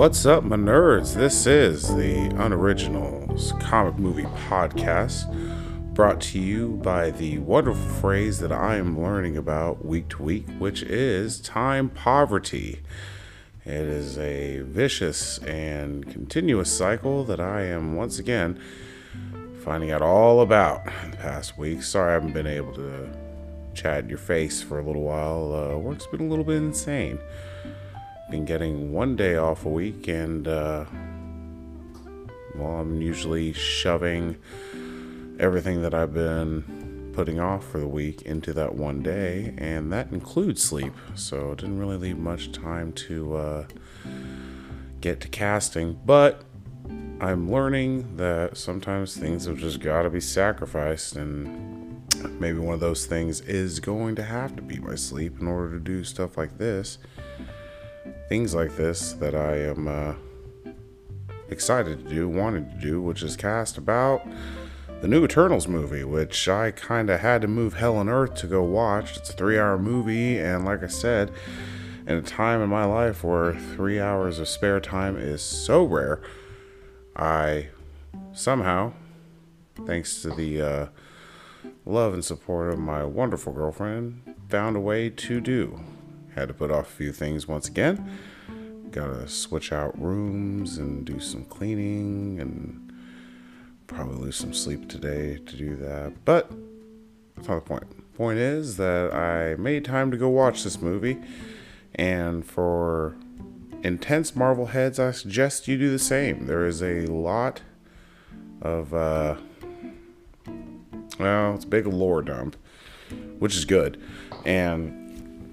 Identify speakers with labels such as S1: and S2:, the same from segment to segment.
S1: What's up, my nerds? This is the Unoriginals Comic Movie Podcast, brought to you by the wonderful phrase that I am learning about week to week, which is time poverty. It is a vicious and continuous cycle that I am once again finding out all about in the past week. Sorry I haven't been able to chat in your face for a little while. Uh, work's been a little bit insane been getting one day off a week, and uh, well, I'm usually shoving everything that I've been putting off for the week into that one day, and that includes sleep. So it didn't really leave much time to uh, get to casting, but I'm learning that sometimes things have just got to be sacrificed, and maybe one of those things is going to have to be my sleep in order to do stuff like this things like this that I am uh, excited to do, wanted to do, which is cast about the new Eternals movie, which I kind of had to move hell and earth to go watch. It's a three hour movie, and like I said, in a time in my life where three hours of spare time is so rare, I somehow, thanks to the uh, love and support of my wonderful girlfriend, found a way to do. Had to put off a few things once again. Gotta switch out rooms and do some cleaning and probably lose some sleep today to do that. But that's not the point. Point is that I made time to go watch this movie, and for intense Marvel heads, I suggest you do the same. There is a lot of, uh, well, it's a big lore dump, which is good. And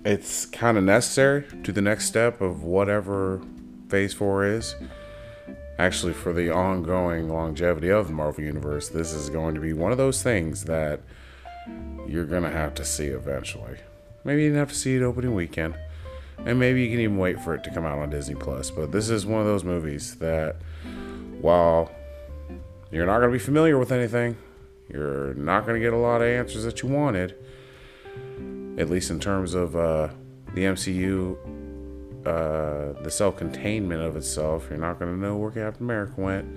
S1: it's kind of necessary to the next step of whatever phase 4 is. Actually for the ongoing longevity of the marvel universe this is going to be one of those things that you're going to have to see eventually. Maybe you didn't have to see it opening weekend and maybe you can even wait for it to come out on disney plus but this is one of those movies that while you're not going to be familiar with anything you're not going to get a lot of answers that you wanted at least in terms of uh, the MCU, uh, the self containment of itself. You're not going to know where Captain America went.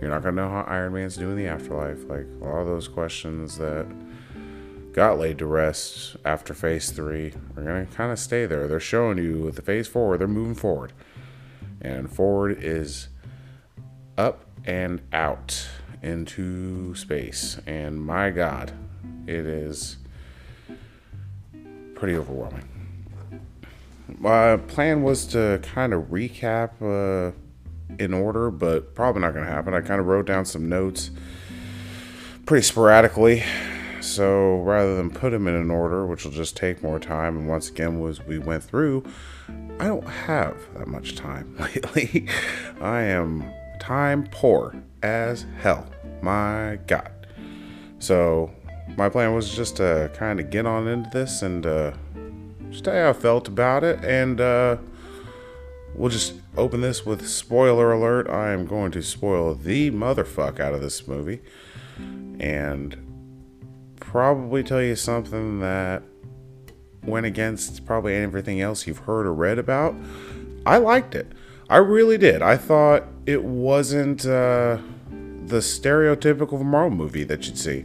S1: You're not going to know how Iron Man's doing in the afterlife. Like a lot of those questions that got laid to rest after phase three are going to kind of stay there. They're showing you with the phase four, they're moving forward. And forward is up and out into space. And my God, it is pretty overwhelming. My plan was to kind of recap uh, in order, but probably not going to happen. I kind of wrote down some notes pretty sporadically. So rather than put them in an order, which will just take more time, and once again, as we went through, I don't have that much time lately. I am time poor as hell. My God. So my plan was just to kind of get on into this and uh, just how I felt about it. And uh, we'll just open this with spoiler alert. I am going to spoil the motherfuck out of this movie and probably tell you something that went against probably everything else you've heard or read about. I liked it. I really did. I thought it wasn't uh, the stereotypical Marvel movie that you'd see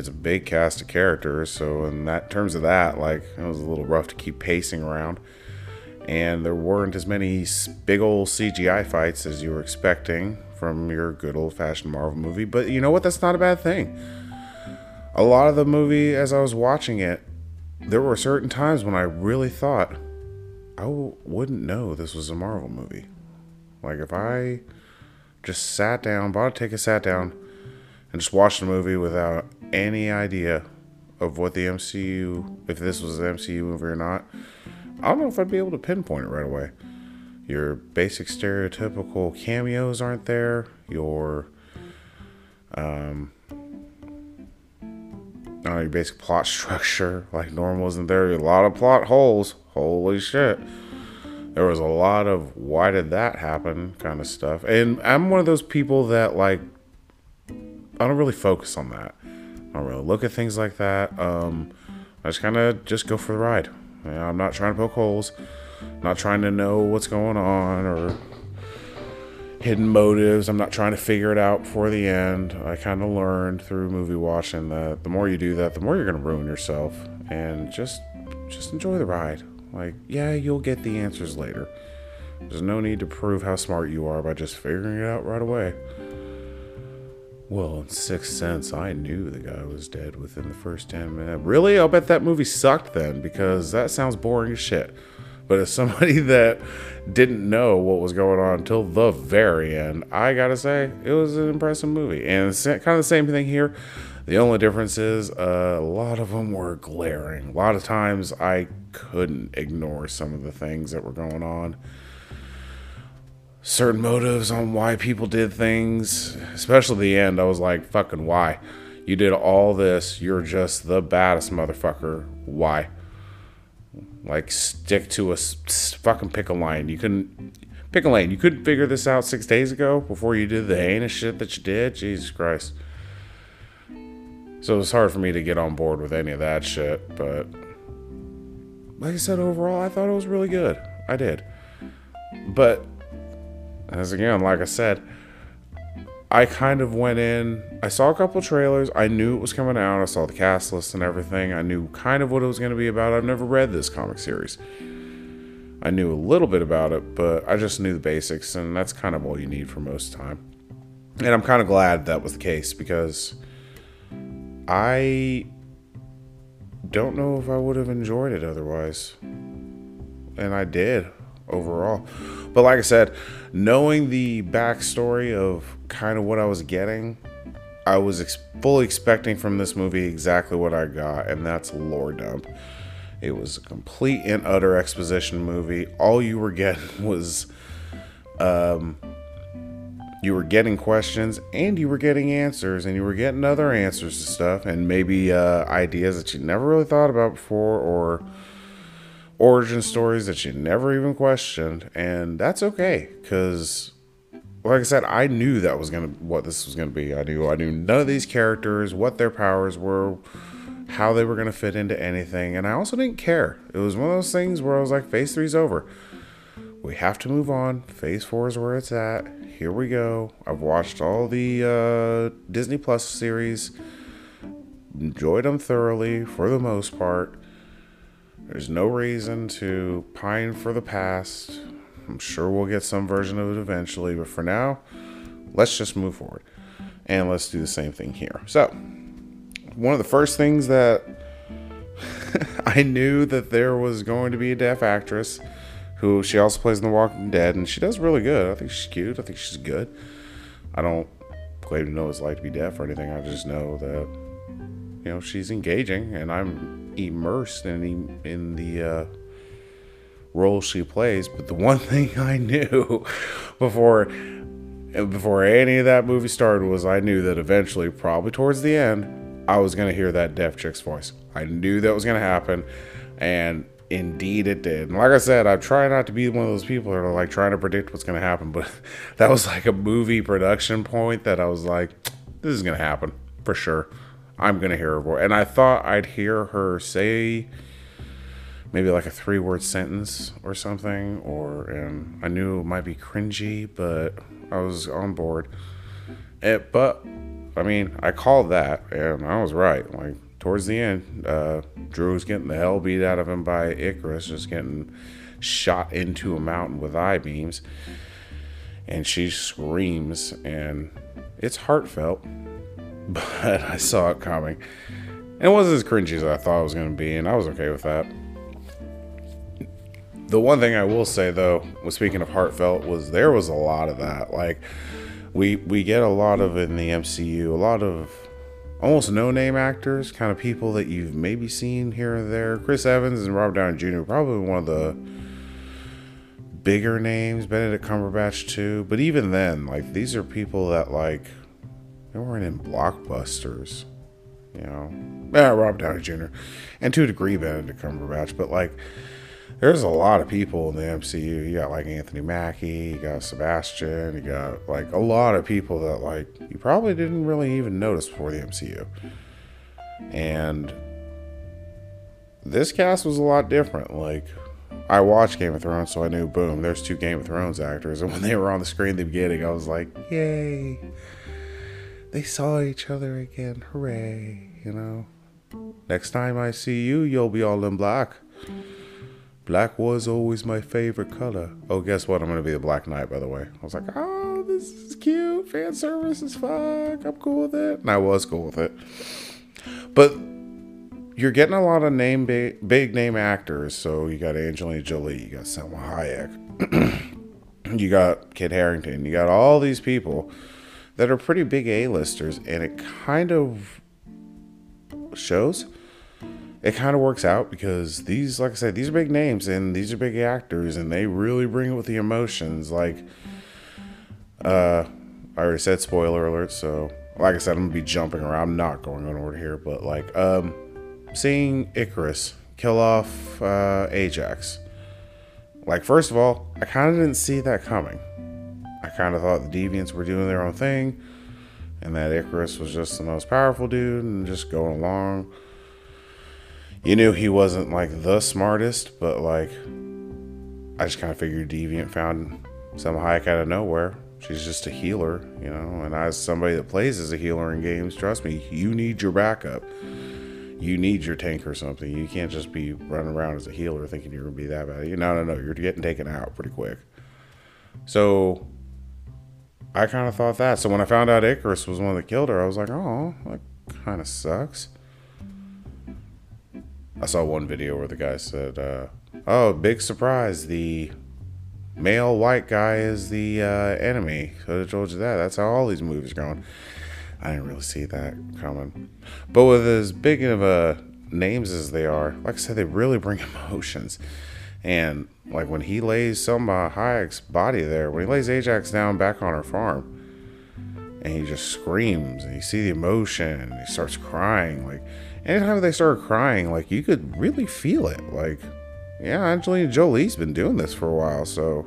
S1: it's a big cast of characters. So in that terms of that, like it was a little rough to keep pacing around. And there weren't as many big old CGI fights as you were expecting from your good old fashioned Marvel movie. But you know what? That's not a bad thing. A lot of the movie, as I was watching it, there were certain times when I really thought I w- wouldn't know this was a Marvel movie. Like if I just sat down, bought a ticket, sat down, and just watched the movie without any idea of what the MCU, if this was an MCU movie or not, I don't know if I'd be able to pinpoint it right away. Your basic stereotypical cameos aren't there. Your um, uh, your basic plot structure like normal isn't there. A lot of plot holes. Holy shit. There was a lot of why did that happen kind of stuff. And I'm one of those people that like I don't really focus on that. I don't really look at things like that. Um, I just kind of just go for the ride. You know, I'm not trying to poke holes, not trying to know what's going on or hidden motives. I'm not trying to figure it out before the end. I kind of learned through movie watching that the more you do that, the more you're going to ruin yourself. And just just enjoy the ride. Like, yeah, you'll get the answers later. There's no need to prove how smart you are by just figuring it out right away. Well, in Sixth Sense, I knew the guy was dead within the first 10 minutes. Really? I'll bet that movie sucked then, because that sounds boring as shit. But as somebody that didn't know what was going on until the very end, I gotta say, it was an impressive movie. And kind of the same thing here. The only difference is uh, a lot of them were glaring. A lot of times I couldn't ignore some of the things that were going on. Certain motives on why people did things, especially the end, I was like, fucking why? You did all this. You're just the baddest motherfucker. Why? Like, stick to a fucking pick a line. You couldn't pick a lane. You couldn't figure this out six days ago before you did the heinous shit that you did. Jesus Christ. So it was hard for me to get on board with any of that shit. But like I said, overall, I thought it was really good. I did. But as again, like I said, I kind of went in. I saw a couple trailers. I knew it was coming out. I saw the cast list and everything. I knew kind of what it was going to be about. I've never read this comic series. I knew a little bit about it, but I just knew the basics, and that's kind of all you need for most time. And I'm kind of glad that was the case because I don't know if I would have enjoyed it otherwise. And I did overall. But like I said, knowing the backstory of kind of what I was getting, I was ex- fully expecting from this movie exactly what I got, and that's lore dump. It was a complete and utter exposition movie. All you were getting was, um, you were getting questions and you were getting answers, and you were getting other answers to stuff, and maybe uh, ideas that you never really thought about before, or origin stories that you never even questioned, and that's okay because like I said, I knew that was gonna what this was gonna be. I knew I knew none of these characters, what their powers were, how they were gonna fit into anything, and I also didn't care. It was one of those things where I was like, Phase three's over. We have to move on. Phase four is where it's at. Here we go. I've watched all the uh, Disney Plus series, enjoyed them thoroughly for the most part. There's no reason to pine for the past. I'm sure we'll get some version of it eventually, but for now, let's just move forward. And let's do the same thing here. So, one of the first things that I knew that there was going to be a deaf actress who she also plays in The Walking Dead, and she does really good. I think she's cute. I think she's good. I don't claim to know what it's like to be deaf or anything. I just know that you know she's engaging, and I'm immersed in in the uh, role she plays. But the one thing I knew before before any of that movie started was I knew that eventually, probably towards the end, I was gonna hear that deaf chick's voice. I knew that was gonna happen, and indeed it did. And like I said, I try not to be one of those people that are like trying to predict what's gonna happen, but that was like a movie production point that I was like, this is gonna happen for sure. I'm gonna hear her voice. And I thought I'd hear her say maybe like a three word sentence or something, or and I knew it might be cringy, but I was on board. It, but I mean, I called that, and I was right. Like towards the end, uh, Drew's getting the hell beat out of him by Ikaris, just getting shot into a mountain with eye beams, and she screams, and it's heartfelt but I saw it coming. It wasn't as cringy as I thought it was going to be, and I was okay with that. The one thing I will say though, was speaking of heartfelt, was there was a lot of that. Like we we get a lot of in the MCU, a lot of almost no name actors, kind of people that you've maybe seen here and there. Chris Evans and Robert Downey Jr. probably one of the bigger names. Benedict Cumberbatch too, but even then, like these are people that like they weren't in blockbusters, you know. Yeah, Rob Downey Jr. and to a degree Benedict Cumberbatch, but like there's a lot of people in the MCU. You got like Anthony Mackie, you got Sebastian, you got like a lot of people that like you probably didn't really even notice before the MCU. And this cast was a lot different. Like I watched Game of Thrones, so I knew, boom, there's two Game of Thrones actors. And when they were on the screen at the beginning, I was like, yay. They saw each other again. Hooray. You know? Next time I see you, you'll be all in black. Black was always my favorite color. Oh, guess what? I'm going to be the Black Knight, by the way. I was like, oh, this is cute. Fan service is fuck. I'm cool with it. And I was cool with it. But you're getting a lot of name big, name actors. So you got Angelina Jolie, you got Salma Hayek, you got Kit Harington, you got all these people that are pretty big A-listers, and it kind of shows. It kind of works out because these, like I said, these are big names and these are big actors, and they really bring it with the emotions. Like, uh, I already said spoiler alert, so like I said, I'm gonna be jumping around. I'm not going on order here, but like, um, seeing Ikaris kill off uh, Ajak. Like, first of all, I kind of didn't see that coming. I kind of thought the Deviants were doing their own thing, and that Ikaris was just the most powerful dude and just going along. You knew he wasn't like the smartest, but like, I just kind of figured Deviant found some hike out of nowhere. She's just a healer, you know, and as somebody that plays as a healer in games, trust me, you need your backup you need your tank or something. You can't just be running around as a healer thinking you're gonna be that bad. No, no, no. You're getting taken out pretty quick. So I kind of thought that. So when I found out Ikaris was one that killed her, I was like, oh, that kind of sucks. I saw one video where the guy said, uh, "Oh, big surprise! The male white guy is the uh, enemy." So I told you that. That's how all these movies are going. I didn't really see that coming. But with as big of a names as they are, like I said, they really bring emotions. And like when he lays Salma Hayek's body there, when he lays Ajak down back on her farm, and he just screams, and you see the emotion, and he starts crying. Like anytime they start crying, like you could really feel it. Like, yeah, Angelina Jolie's been doing this for a while, so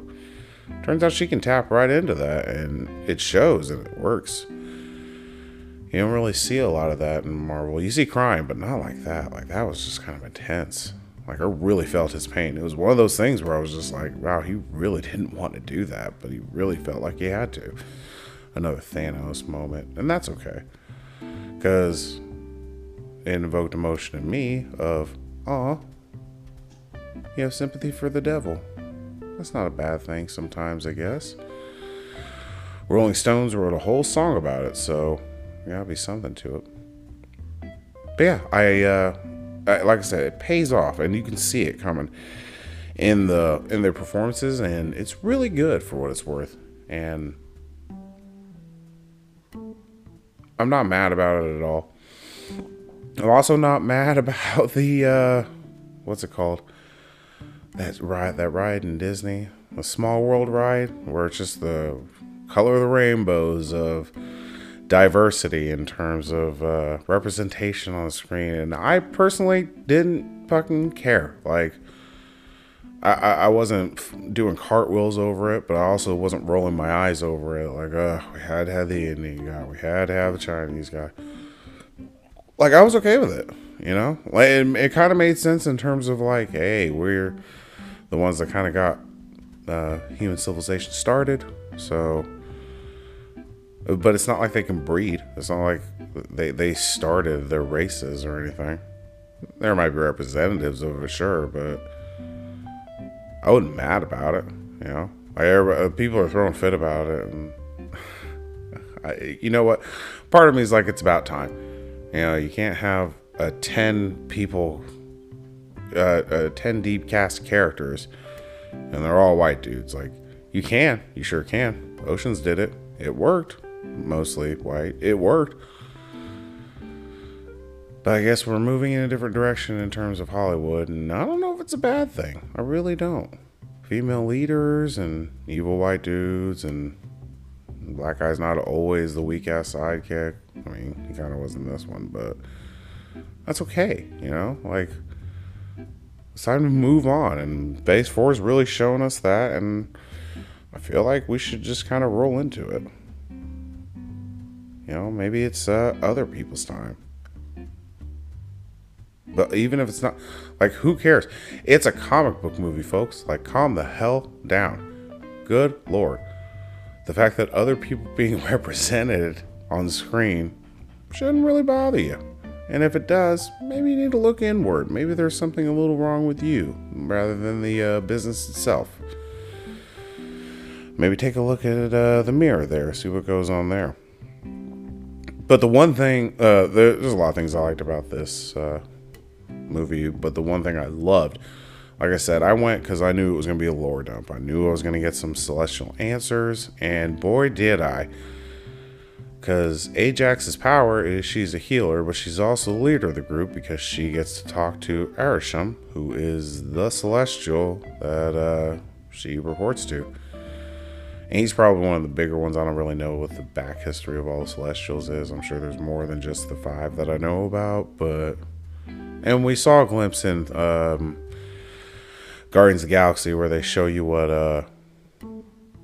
S1: turns out she can tap right into that, and it shows and it works. You don't really see a lot of that in Marvel. You see crime, but not like that. Like that was just kind of intense. Like I really felt his pain. It was one of those things where I was just like, wow, he really didn't want to do that, but he really felt like he had to. Another Thanos moment, and that's okay, because it invoked emotion in me of, oh, you have sympathy for the devil. That's not a bad thing sometimes, I guess. Rolling Stones wrote a whole song about it, so gotta be something to it. But yeah, I, uh, like I said, it pays off, and you can see it coming in the in their performances, and it's really good for what it's worth. And I'm not mad about it at all. I'm also not mad about the uh, what's it called? That ride, that ride in Disney, a Small World ride, where it's just the color of the rainbows of diversity in terms of uh, representation on the screen, and I personally didn't fucking care. Like, I, I wasn't doing cartwheels over it, but I also wasn't rolling my eyes over it. Like, uh, we had to have the Indian guy, we had to have the Chinese guy. Like, I was okay with it, you know. Like, it, it kind of made sense in terms of like, hey, we're the ones that kind of got uh, human civilization started, so but it's not like they can breed. It's not like they they started their races or anything. There might be representatives of it, sure, but I wasn't mad about it. You know, uh, people are throwing fit about it, and I, you know what? Part of me is like, it's about time. You know, you can't have a ten people, uh, a ten deep cast characters, and they're all white dudes. Like, you can, you sure can. Oceans did it. It worked mostly white. It worked. But I guess we're moving in a different direction in terms of Hollywood, and I don't know if it's a bad thing. I really don't. Female leaders and evil white dudes, and black guy's not always the weak ass sidekick. I mean, he kind of was in this one, but that's okay, you know? Like, it's time to move on, and Phase 4 is really showing us that, and I feel like we should just kind of roll into it. You know, maybe it's uh, other people's time. But even if it's not, like, who cares? It's a comic book movie, folks. Like, calm the hell down. Good lord. The fact that other people being represented on screen shouldn't really bother you. And if it does, maybe you need to look inward. Maybe there's something a little wrong with you rather than the uh, business itself. Maybe take a look at uh, the mirror there, see what goes on there. But the one thing, uh, there's a lot of things I liked about this uh, movie, but the one thing I loved, like I said, I went because I knew it was going to be a lore dump. I knew I was going to get some celestial answers, and boy, did I. Because Ajak's power is she's a healer, but she's also the leader of the group because she gets to talk to Arishem, who is the celestial that uh, she reports to. And he's probably one of the bigger ones. I don't really know what the back history of all the Celestials is. I'm sure there's more than just the five that I know about, but and we saw a glimpse in um, Guardians of the Galaxy where they show you what uh,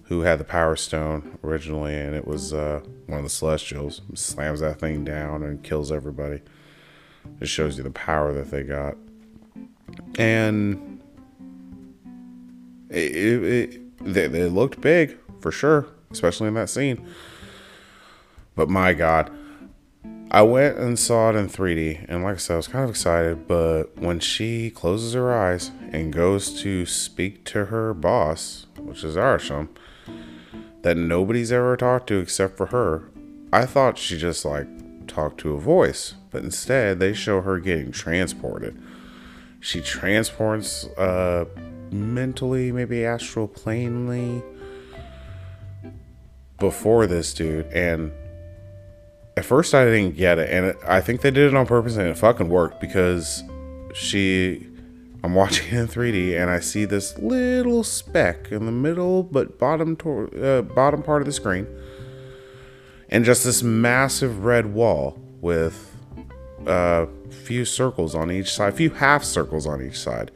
S1: who had the Power Stone originally, and it was uh, one of the Celestials. Slams that thing down and kills everybody. It shows you the power that they got, and it, it, it they, they looked big for sure, especially in that scene. But my God, I went and saw it in 3D, and like I said, I was kind of excited. But when she closes her eyes and goes to speak to her boss, which is Arishem, that nobody's ever talked to except for her, I thought she just like talked to a voice, but instead they show her getting transported. She transports uh, mentally, maybe astral planely before this dude, and at first I didn't get it, and I think they did it on purpose, and it fucking worked because she. I'm watching in 3D, and I see this little speck in the middle, but bottom to, uh, bottom part of the screen, and just this massive red wall with a uh, few circles on each side, a few half circles on each side.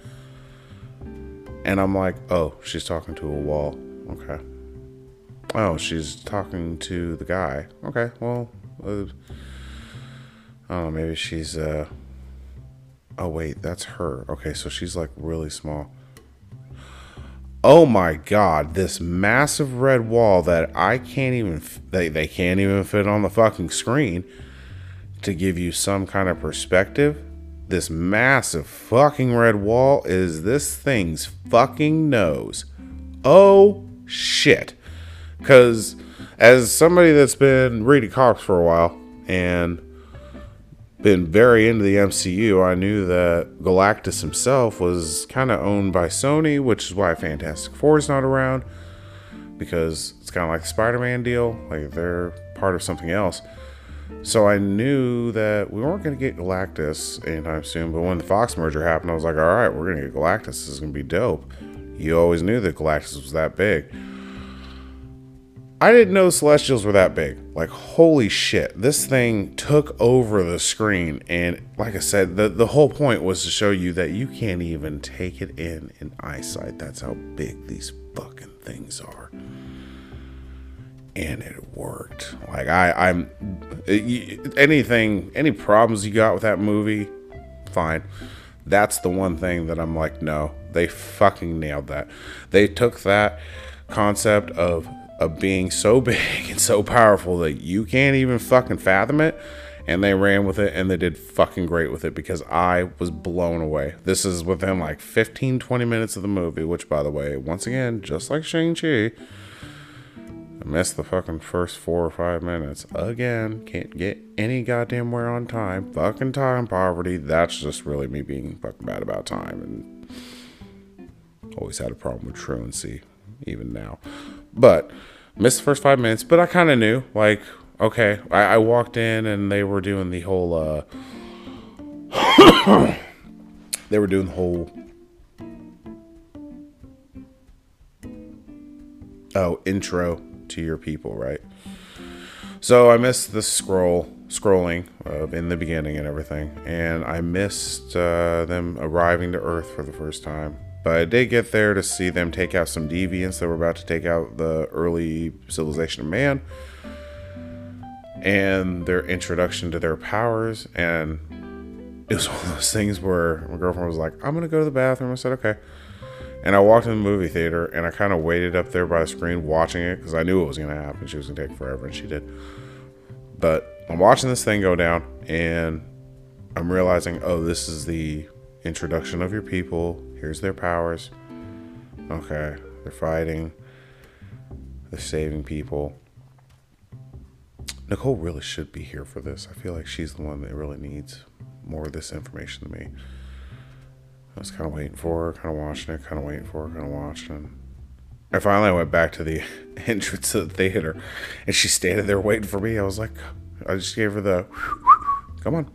S1: And I'm like, oh, she's talking to a wall. Okay. Oh, she's talking to the guy. Okay, well, uh, oh, maybe she's. uh Oh wait, that's her. Okay, so she's like really small. Oh my god, this massive red wall that I can't even they they can't even fit on the fucking screen to give you some kind of perspective. This massive fucking red wall is this thing's fucking nose. Oh shit. Because as somebody that's been reading comics for a while and been very into the MCU, I knew that Galactus himself was kind of owned by Sony, which is why Fantastic Four is not around because it's kind of like the Spider-Man deal, like they're part of something else. So I knew that we weren't going to get Galactus anytime soon. But when the Fox merger happened, I was like, all right, we're going to get Galactus. This is going to be dope. You always knew that Galactus was that big. I didn't know Celestials were that big. Like, holy shit. This thing took over the screen. And like I said, the, the whole point was to show you that you can't even take it in in eyesight. That's how big these fucking things are. And it worked. Like, I, I'm. Anything, any problems you got with that movie, fine. That's the one thing that I'm like, no, they fucking nailed that. They took that concept of of being so big and so powerful that you can't even fucking fathom it. And they ran with it and they did fucking great with it because I was blown away. This is within like 15, 20 minutes of the movie, which, by the way, once again, just like Shang-Chi, I missed the fucking first four or five minutes. Again, can't get any goddamn where on time. Fucking time poverty. That's just really me being fucking bad about time. And always had a problem with truancy, even now. But missed the first five minutes, but I kind of knew. Like, okay, I, I, walked in and they were doing the whole. uh They were doing the whole. Oh, intro to your people, right? So I missed the scroll scrolling uh, in the beginning and everything, and I missed uh, them arriving to Earth for the first time. But I did get there to see them take out some deviants that were about to take out the early civilization of man and their introduction to their powers. And it was one of those things where my girlfriend was like, I'm gonna go to the bathroom. I said, okay. And I walked in the movie theater and I kind of waited up there by the screen watching it because I knew it was gonna happen. She was gonna take forever, and she did. But I'm watching this thing go down and I'm realizing, oh, this is the introduction of your people. Here's their powers. Okay, they're fighting. They're saving people. Nicole really should be here for this. I feel like she's the one that really needs more of this information than me. I was kind of waiting for her, kind of watching it, kind of waiting for her, kind of watching. I finally went back to the entrance of the theater, and she standing there waiting for me. I was like, I just gave her the, come on.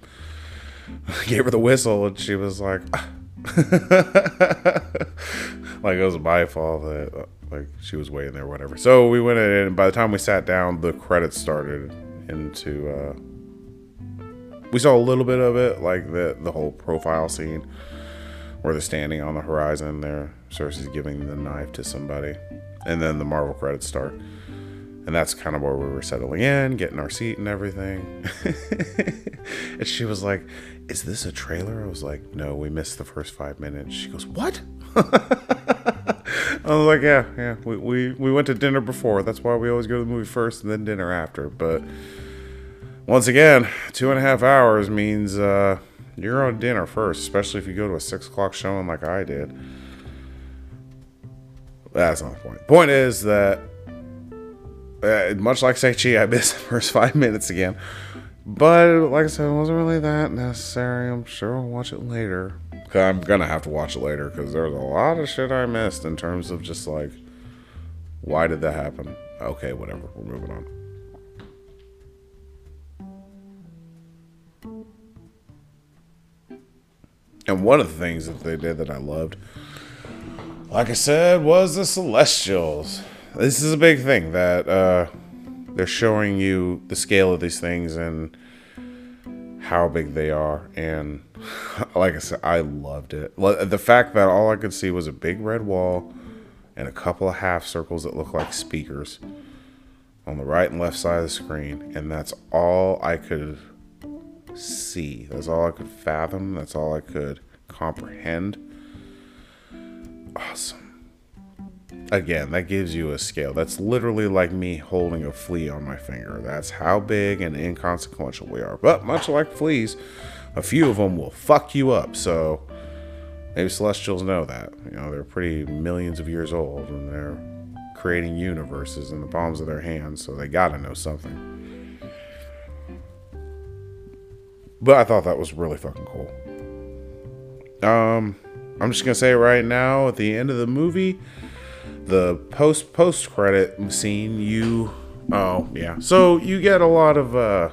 S1: I gave her the whistle, and she was like, like it was my fault that uh, like she was waiting there, whatever. So we went in, and by the time we sat down, the credits started into. uh We saw a little bit of it, like the the whole profile scene where they're standing on the horizon. There, Sersi's giving the knife to somebody, and then the Marvel credits start. And that's kind of where we were settling in, getting our seat and everything. and she was like, Is this a trailer? I was like, No, we missed the first five minutes. She goes, What? I was like, Yeah, yeah. We, we, we went to dinner before. That's why we always go to the movie first and then dinner after. But once again, two and a half hours means uh, you're on dinner first, especially if you go to a six o'clock showing like I did. That's not the point. Point is that uh, much like Shang-Chi, I missed the first five minutes again. But like I said, it wasn't really that necessary. I'm sure I'll watch it later. I'm gonna have to watch it later because there's a lot of shit I missed in terms of just like, why did that happen? Okay, whatever. We're moving on. And one of the things that they did that I loved, like I said, was the Celestials this is a big thing that uh, they're showing you the scale of these things and how big they are. And like I said, I loved it. The fact that all I could see was a big red wall and a couple of half circles that look like speakers on the right and left side of the screen. And that's all I could see. That's all I could fathom. That's all I could comprehend. Awesome again, that gives you a scale. That's literally like me holding a flea on my finger. That's how big and inconsequential we are. But much like fleas, a few of them will fuck you up. So maybe celestials know that. You know, they're pretty millions of years old and they're creating universes in the palms of their hands, so they gotta know something. But I thought that was really fucking cool. Um, I'm just gonna say right now, at the end of the movie, the post post credit scene, you oh yeah, so you get a lot of uh,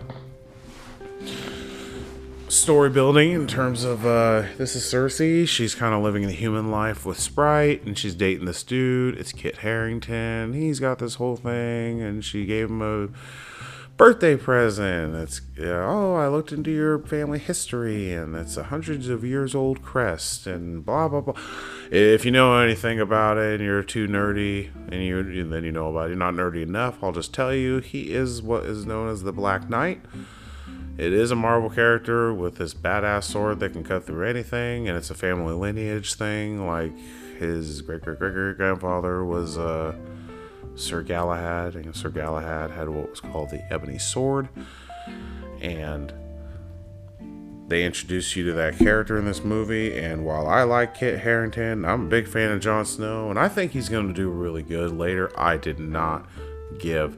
S1: story building in terms of uh, this is Sersi. She's kind of living the human life with Sprite, and she's dating this dude. It's Kit Harington. He's got this whole thing, and she gave him a birthday present. It's oh, I looked into your family history, and it's a hundreds of years old crest, and blah blah blah. If you know anything about it, and you're too nerdy, and you and then you know about it, you're not nerdy enough. I'll just tell you, he is what is known as the Black Knight. It is a Marvel character with this badass sword that can cut through anything, and it's a family lineage thing. Like his great great great grandfather was. Uh, Sir Galahad, and Sir Galahad had what was called the Ebony Sword, and they introduce you to that character in this movie. And while I like Kit Harington, I'm a big fan of Jon Snow, and I think he's going to do really good later. I did not give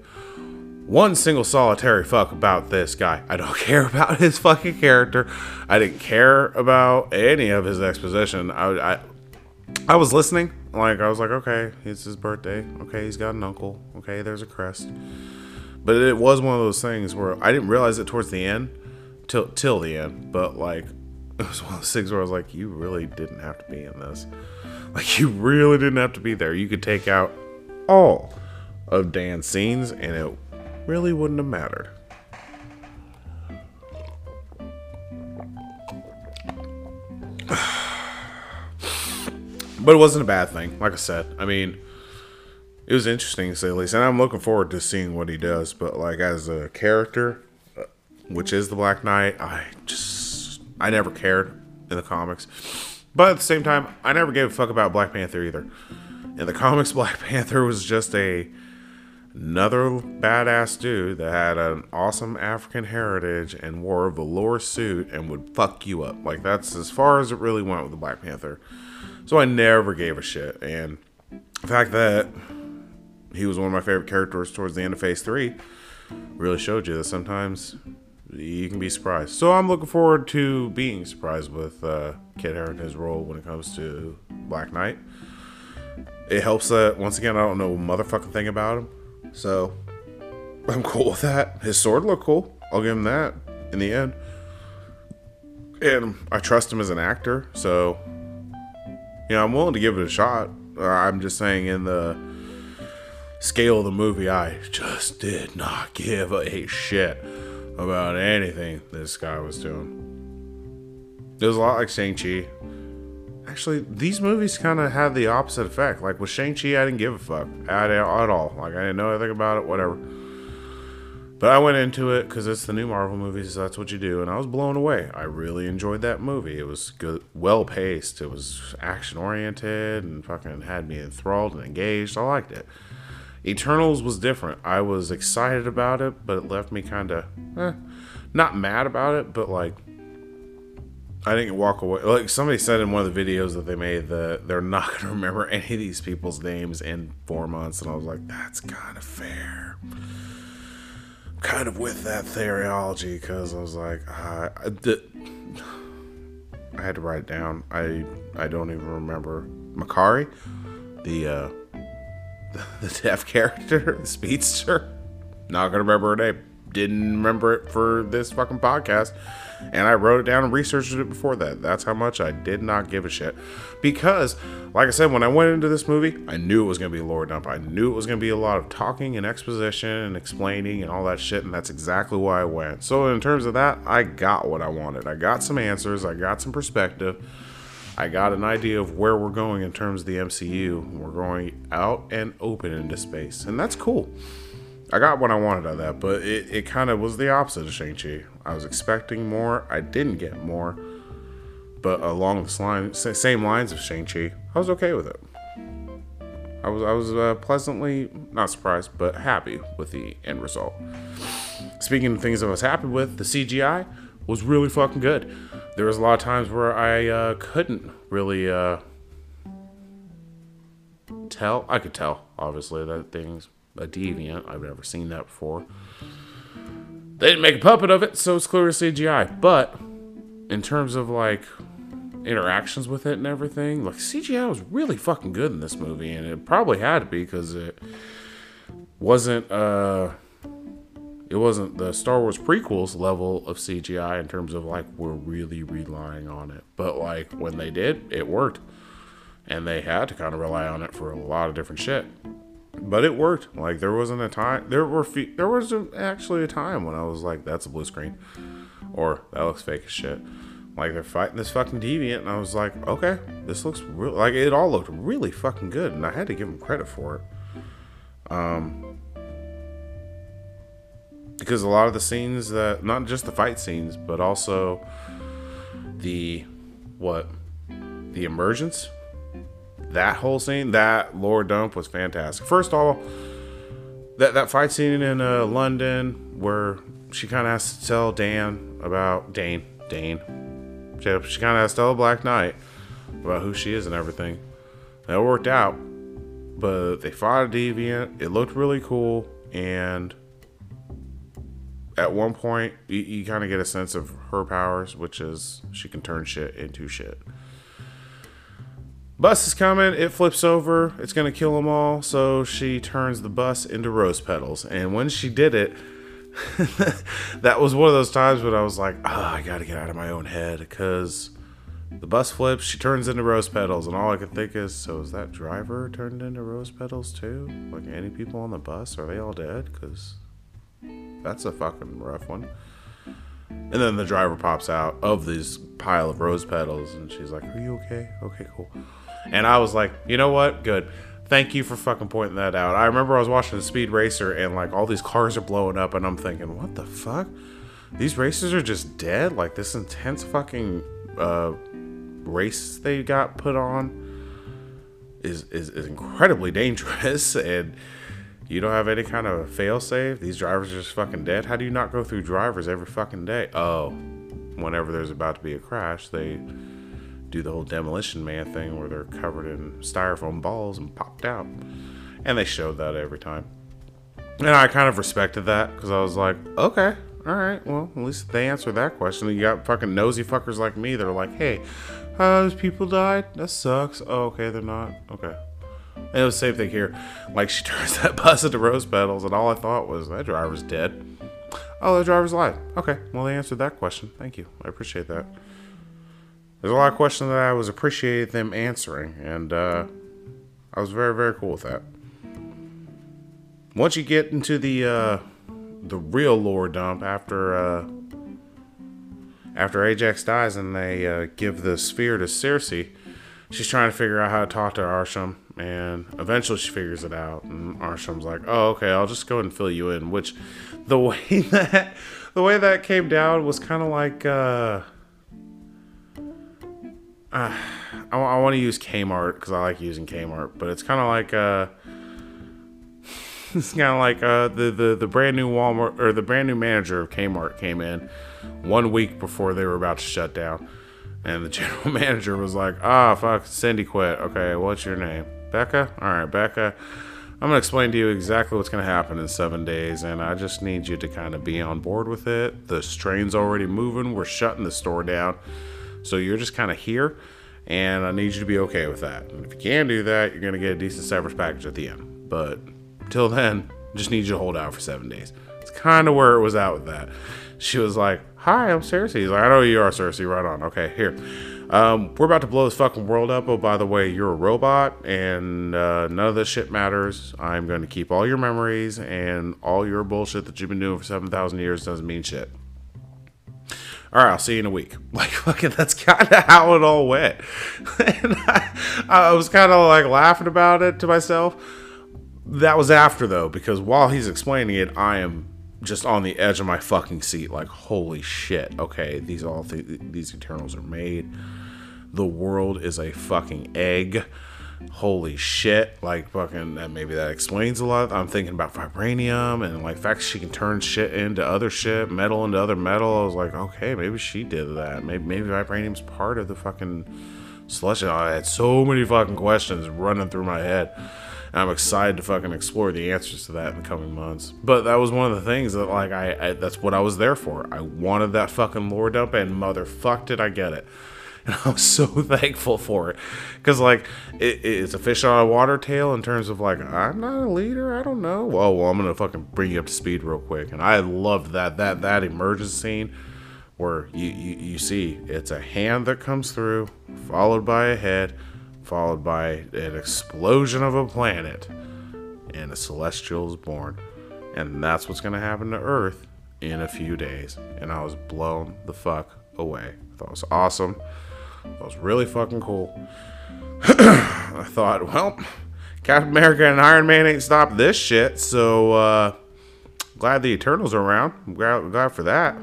S1: one single solitary fuck about this guy. I don't care about his fucking character. I didn't care about any of his exposition. I, I, I was listening like I was like, okay, it's his birthday. Okay, he's got an uncle. Okay, there's a crest. But it was one of those things where I didn't realize it towards the end, till till the end. But like, it was one of those things where I was like, you really didn't have to be in this. Like, you really didn't have to be there. You could take out all of Dan's scenes, and it really wouldn't have mattered. but it wasn't a bad thing. Like I said, I mean, it was interesting to say the least, and I'm looking forward to seeing what he does. But like as a character, uh, which is the Black Knight, I just I never cared in the comics. But at the same time, I never gave a fuck about Black Panther either. In the comics, Black Panther was just a another badass dude that had an awesome African heritage and wore a velour suit and would fuck you up. Like that's as far as it really went with the Black Panther. So I never gave a shit. And the fact that he was one of my favorite characters towards the end of Phase Three really showed you that sometimes you can be surprised. So I'm looking forward to being surprised with uh, Kit Harington's role when it comes to Black Knight. It helps that once again I don't know motherfucking thing about him, so I'm cool with that. His sword looked cool. I'll give him that in the end. And I trust him as an actor, so you know I'm willing to give it a shot. Uh, I'm just saying in the scale of the movie, I just did not give a shit about anything this guy was doing. It was a lot like Shang-Chi. Actually, these movies kind of had the opposite effect. Like with Shang-Chi, I didn't give a fuck at, at all. Like I didn't know anything about it, whatever. But I went into it because it's the new Marvel movies. So that's what you do, and I was blown away. I really enjoyed that movie. It was good, well paced. It was action oriented, and fucking had me enthralled and engaged. I liked it. Eternals was different. I was excited about it, but it left me kind of eh, not mad about it, but like I didn't walk away. Like somebody said in one of the videos that they made that they're not going to remember any of these people's names in four months, and I was like, that's kind of fair. Kind of with that theoryology because I was like, uh, I, I had to write it down. I I don't even remember Makkari, the uh, the deaf character, the speedster. Not gonna remember her name. Didn't remember it for this fucking podcast. And I wrote it down and researched it before that. That's how much I did not give a shit. Because, like I said, when I went into this movie, I knew it was going to be a lore dump. I knew it was going to be a lot of talking and exposition and explaining and all that shit. And that's exactly why I went. So, in terms of that, I got what I wanted. I got some answers, I got some perspective. I got an idea of where we're going in terms of the MCU. We're going out and open into space, and that's cool. I got what I wanted out of that, but it, it kind of was the opposite of Shang-Chi. I was expecting more, I didn't get more, but along the line, same lines of Shang-Chi, I was okay with it. I was I was uh, pleasantly not surprised, but happy with the end result. Speaking of things I was happy with, the CGI was really fucking good there was a lot of times where I uh, couldn't really uh, tell. I could tell, obviously, that thing's a deviant. I've never seen that before. They didn't make a puppet of it, so it's clearly CGI. But in terms of like interactions with it and everything, like CGI was really fucking good in this movie, and it probably had to be because it wasn't. Uh, it wasn't the Star Wars prequels level of CGI in terms of like we're really relying on it. But like when they did, it worked. And they had to kind of rely on it for a lot of different shit. But it worked. Like there wasn't a time there were fe- there was actually a time when I was like that's a blue screen or that looks fake as shit. Like they're fighting this fucking deviant and I was like, "Okay, this looks real like it all looked really fucking good." And I had to give them credit for it. Um because a lot of the scenes that not just the fight scenes but also the what the emergence that whole scene that lore dump was fantastic. First of all that that fight scene in uh, london where she kind of has to tell dan about dane dane. She, she kind of has to tell black knight about who she is and everything. That worked out but they fought a deviant. It looked really cool and at one point you, you kind of get a sense of her powers, which is she can turn shit into shit. Bus is coming. It flips over. It's gonna kill them all. So she turns the bus into rose petals. And when she did it, that was one of those times when I was like, oh, I gotta get out of my own head because the bus flips. She turns into rose petals, and all I could think is, so is that driver turned into rose petals too? Like any people on the bus, are they all dead? Because that's a fucking rough one. And then the driver pops out of this pile of rose petals, and she's like, Are you okay? Okay, cool. And I was like, You know what? Good. Thank you for fucking pointing that out. I remember I was watching the Speed Racer, and like all these cars are blowing up, and I'm thinking, What the fuck? these racers are just dead. Like this intense fucking uh, race they got put on is, is, is incredibly dangerous and you don't have any kind of fail safe. These drivers are just fucking dead. How do you not go through drivers every fucking day? Oh, whenever there's about to be a crash, they do the whole demolition man thing where they're covered in styrofoam balls and popped out. And they showed that every time. And I kind of respected that because I was like, okay, all right, well, at least they answered that question. You got fucking nosy fuckers like me that are like, hey, uh, those people died? That sucks. Oh, okay, they're not. Okay. And it was the same thing here. Like, she turns that bus into rose petals, and all I thought was, that driver's dead. Oh, the driver's alive. Okay, well, they answered that question. Thank you. I appreciate that. There's a lot of questions that I was appreciating them answering, and uh, I was very, very cool with that. Once you get into the uh, the real lore dump after uh, after Ajak dies and they uh, give the sphere to Sersi, she's trying to figure out how to talk to Arishem, and eventually she figures it out. And Arishem's like, "Oh, okay, I'll just go ahead and fill you in." Which, the way that the way that came down was kind of like. Uh, I, I want to use Kmart because I like using Kmart, but it's kind of like uh, it's kind of like uh, the, the the brand new Walmart or the brand new manager of Kmart came in one week before they were about to shut down, and the general manager was like, "Ah, oh, fuck, Cindy quit. Okay, what's your name? Becca. All right, Becca." I'm gonna explain to you exactly what's gonna happen in seven days, and I just need you to kind of be on board with it. The strain's already moving. We're shutting the store down, so you're just kind of here, and I need you to be okay with that. And if you can do that, you're gonna get a decent severance package at the end. But till then, just need you to hold out for seven days. It's kind of where it was at with that. She was like, "Hi, I'm Sersi." He's like, "I know you are Sersi. Right on. Okay, here." Um, we're about to blow this fucking world up. Oh, by the way, you're a robot, and uh, none of this shit matters. I'm going to keep all your memories, and all your bullshit that you've been doing for 7,000 years doesn't mean shit. All right, I'll see you in a week. Like, fucking, that's kind of how it all went. and I, I was kind of like laughing about it to myself. That was after, though, because while he's explaining it, I am just on the edge of my fucking seat like holy shit okay these all th- these eternals are made the world is a fucking egg holy shit like fucking that maybe that explains a lot i'm thinking about vibranium and like fact she can turn shit into other shit metal into other metal i was like okay maybe she did that maybe maybe vibranium's part of the fucking selection i had so many fucking questions running through my head and I'm excited to fucking explore the answers to that in the coming months. But that was one of the things that, like, I, I that's what I was there for. I wanted that fucking lore dump, and motherfuck did I get it. And I was so thankful for it. Because, like, it, it's a fish on a water tail in terms of, like, I'm not a leader. I don't know. Well, well, I'm to fucking bring you up to speed real quick. And I loved that, that, that emergence scene where you, you, you see it's a hand that comes through, followed by a head, followed by an explosion of a planet, and a celestial is born. And that's what's to happen to Earth in a few days. And I was blown the fuck away. I thought it was awesome. That was really fucking cool. I thought, well, Captain America and Iron Man ain't stopped this shit, so uh, glad the Eternals are around. I'm glad, glad for that.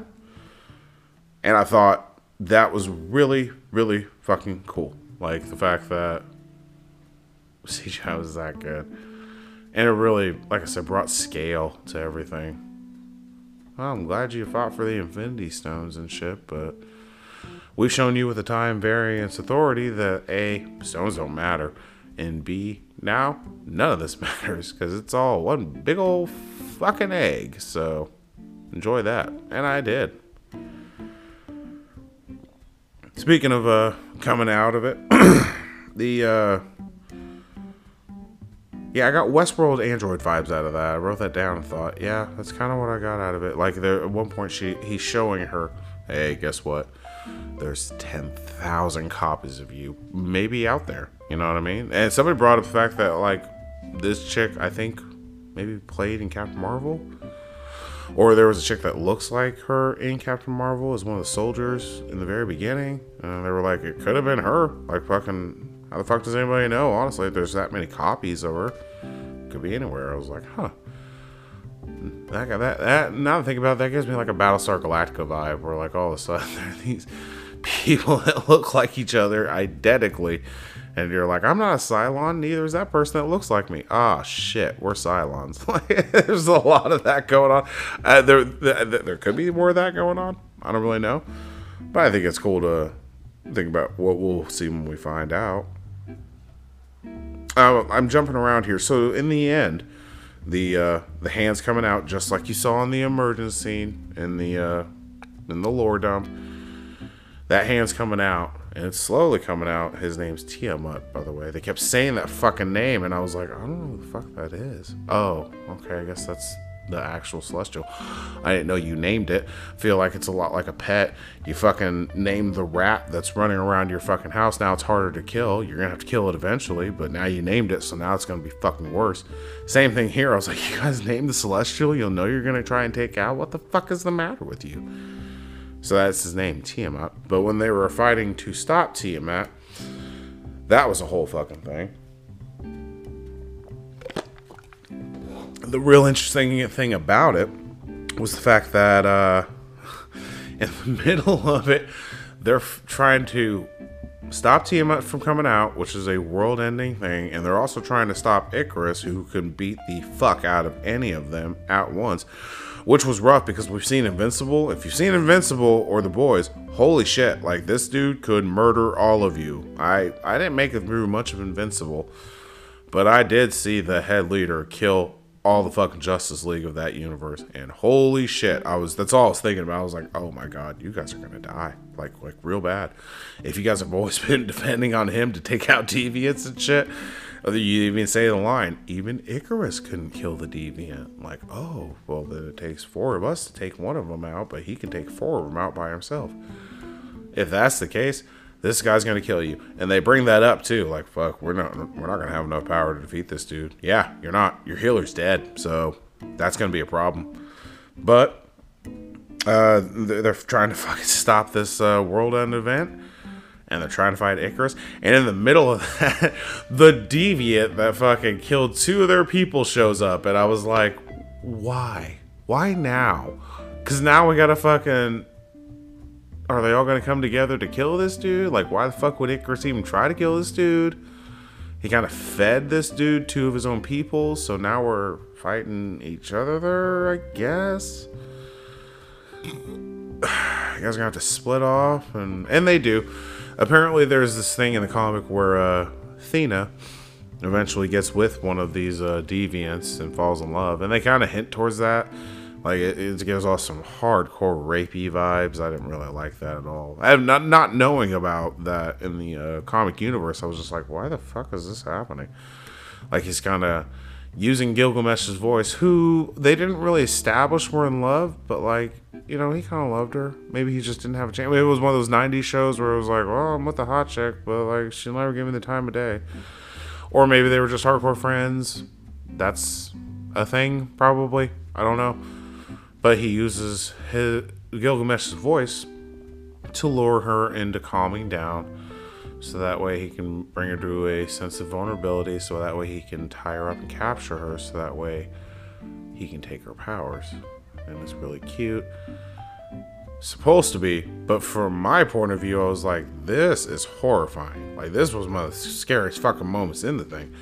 S1: And I thought that was really, really fucking cool. Like the fact that CGI was that good. And it really, like I said, brought scale to everything. Well, I'm glad you fought for the Infinity Stones and shit, but we've shown you with the time variance authority that A, stones don't matter, and B, now none of this matters because it's all one big old fucking egg. So enjoy that. And I did. Speaking of uh, coming out of it, the uh, yeah, I got Westworld Android vibes out of that. I wrote that down and thought, yeah, that's kind of what I got out of it. Like there, at one point, she he's showing her, hey, guess what? There's ten thousand copies of you, maybe out there. You know what I mean? And somebody brought up the fact that like this chick, I think, maybe played in Captain Marvel or there was a chick that looks like her in Captain Marvel as one of the soldiers in the very beginning. And they were like, it could have been her. Like, fucking, how the fuck does anybody know? Honestly, there's that many copies of her, could be anywhere. I was like, huh. that, that, that now that I think about it, that gives me like a Battlestar Galactica vibe, where like all of a sudden there are these people that look like each other identically, and you're like, I'm not a Cylon, neither is that person that looks like me. Ah, shit, we're Cylons. Like, there's a lot of that going on. Uh, there, there, there could be more of that going on. I don't really know, but I think it's cool to think about what we'll see when we find out. Uh, I'm jumping around here. So in the end, the uh, the hands coming out just like you saw in the emergency scene in the uh, in the lore dump. That hand's coming out, and it's slowly coming out. His name's Tiamat, by the way. They kept saying that fucking name, and I was like, I don't know who the fuck that is. Oh, okay, I guess that's the actual celestial. I didn't know you named it. Feel like it's a lot like a pet. You fucking name the rat that's running around your fucking house. Now it's harder to kill. You're gonna have to kill it eventually, but now you named it, so now it's gonna be fucking worse. Same thing here. I was like, you guys named the celestial. You'll know you're gonna try and take out. What the fuck is the matter with you? So that's his name, Tiamat. But when they were fighting to stop Tiamat, that was a whole fucking thing. the real interesting thing about it was the fact that uh, in the middle of it, they're f- trying to stop Tiamat from coming out, which is a world ending thing, and they're also trying to stop Ikaris, who can beat the fuck out of any of them at once, which was rough because we've seen Invincible. If you've seen Invincible or The Boys, holy shit, like this dude could murder all of you. I, I didn't make it through much of Invincible, but I did see the head leader kill all the fucking Justice League of that universe. And holy shit, I was that's all I was thinking about. I was like, oh my god, you guys are gonna die. Like like real bad. If you guys have always been depending on him to take out deviants and shit. You even say the line, even Ikaris couldn't kill the deviant. Like, oh, well, then it takes four of us to take one of them out, but he can take four of them out by himself. If that's the case, this guy's gonna kill you. And they bring that up too. Like, fuck, we're not we're not gonna have enough power to defeat this dude. Yeah, you're not. Your healer's dead, so that's gonna be a problem. But uh, they're trying to fucking stop this uh, world end event, and they're trying to fight Ikaris. And in the middle of that, the deviant that fucking killed two of their people shows up, and I was like, why? Why now? Because now we gotta fucking are they all to come together to kill this dude? Like, why the fuck would Ikaris even try to kill this dude? He kind of fed this dude two of his own people, so now we're fighting each other there, I guess. You guys are gonna have to split off, and and they do. Apparently, there's this thing in the comic where uh, Thena eventually gets with one of these uh, deviants and falls in love, and they kind of hint towards that like it, it, gives off some hardcore rapey vibes. I didn't really like that at all. I not not knowing about that in the uh, comic universe, I was just like, why the fuck is this happening? Like he's kind of using Gilgamesh's voice, who they didn't really establish were in love, but like you know he kind of loved her. Maybe he just didn't have a chance. Maybe it was one of those '90s shows where it was like, well, I'm with the hot chick, but like she never gave me the time of day. Or maybe they were just hardcore friends. That's a thing, probably. I don't know but he uses his Gilgamesh's voice to lure her into calming down so that way he can bring her to a sense of vulnerability so that way he can tie her up and capture her so that way he can take her powers. And it's really cute. Supposed to be but from my point of view i was like this is horrifying. Like this was one of the scariest fucking moments in the thing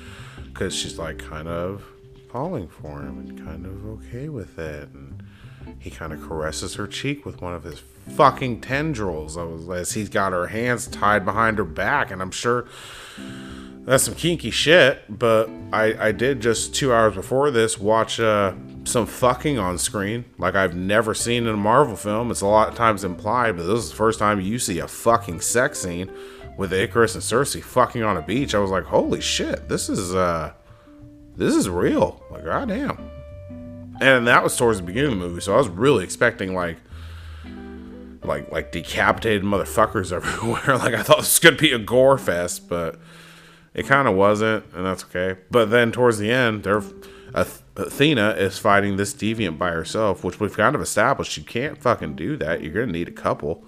S1: because she's like kind of falling for him and kind of okay with it. And he kind of caresses her cheek with one of his fucking tendrils I was as he's got her hands tied behind her back. And I'm sure that's some kinky shit. But I, I did just two hours before this watch uh, some fucking on screen like I've never seen in a Marvel film. It's a lot of times implied, but this is the first time you see a fucking sex scene with Ikaris and Sersi fucking on a beach. I was like, holy shit, this is uh this is real. Like goddamn and that was towards the beginning of the movie, so I was really expecting like like like decapitated motherfuckers everywhere. like I thought this gonna be a gore fest, but it kind of wasn't, and that's okay. But then towards the end, there, Athena is fighting this deviant by herself, which we've kind of established. You can't fucking do that. You're gonna need a couple.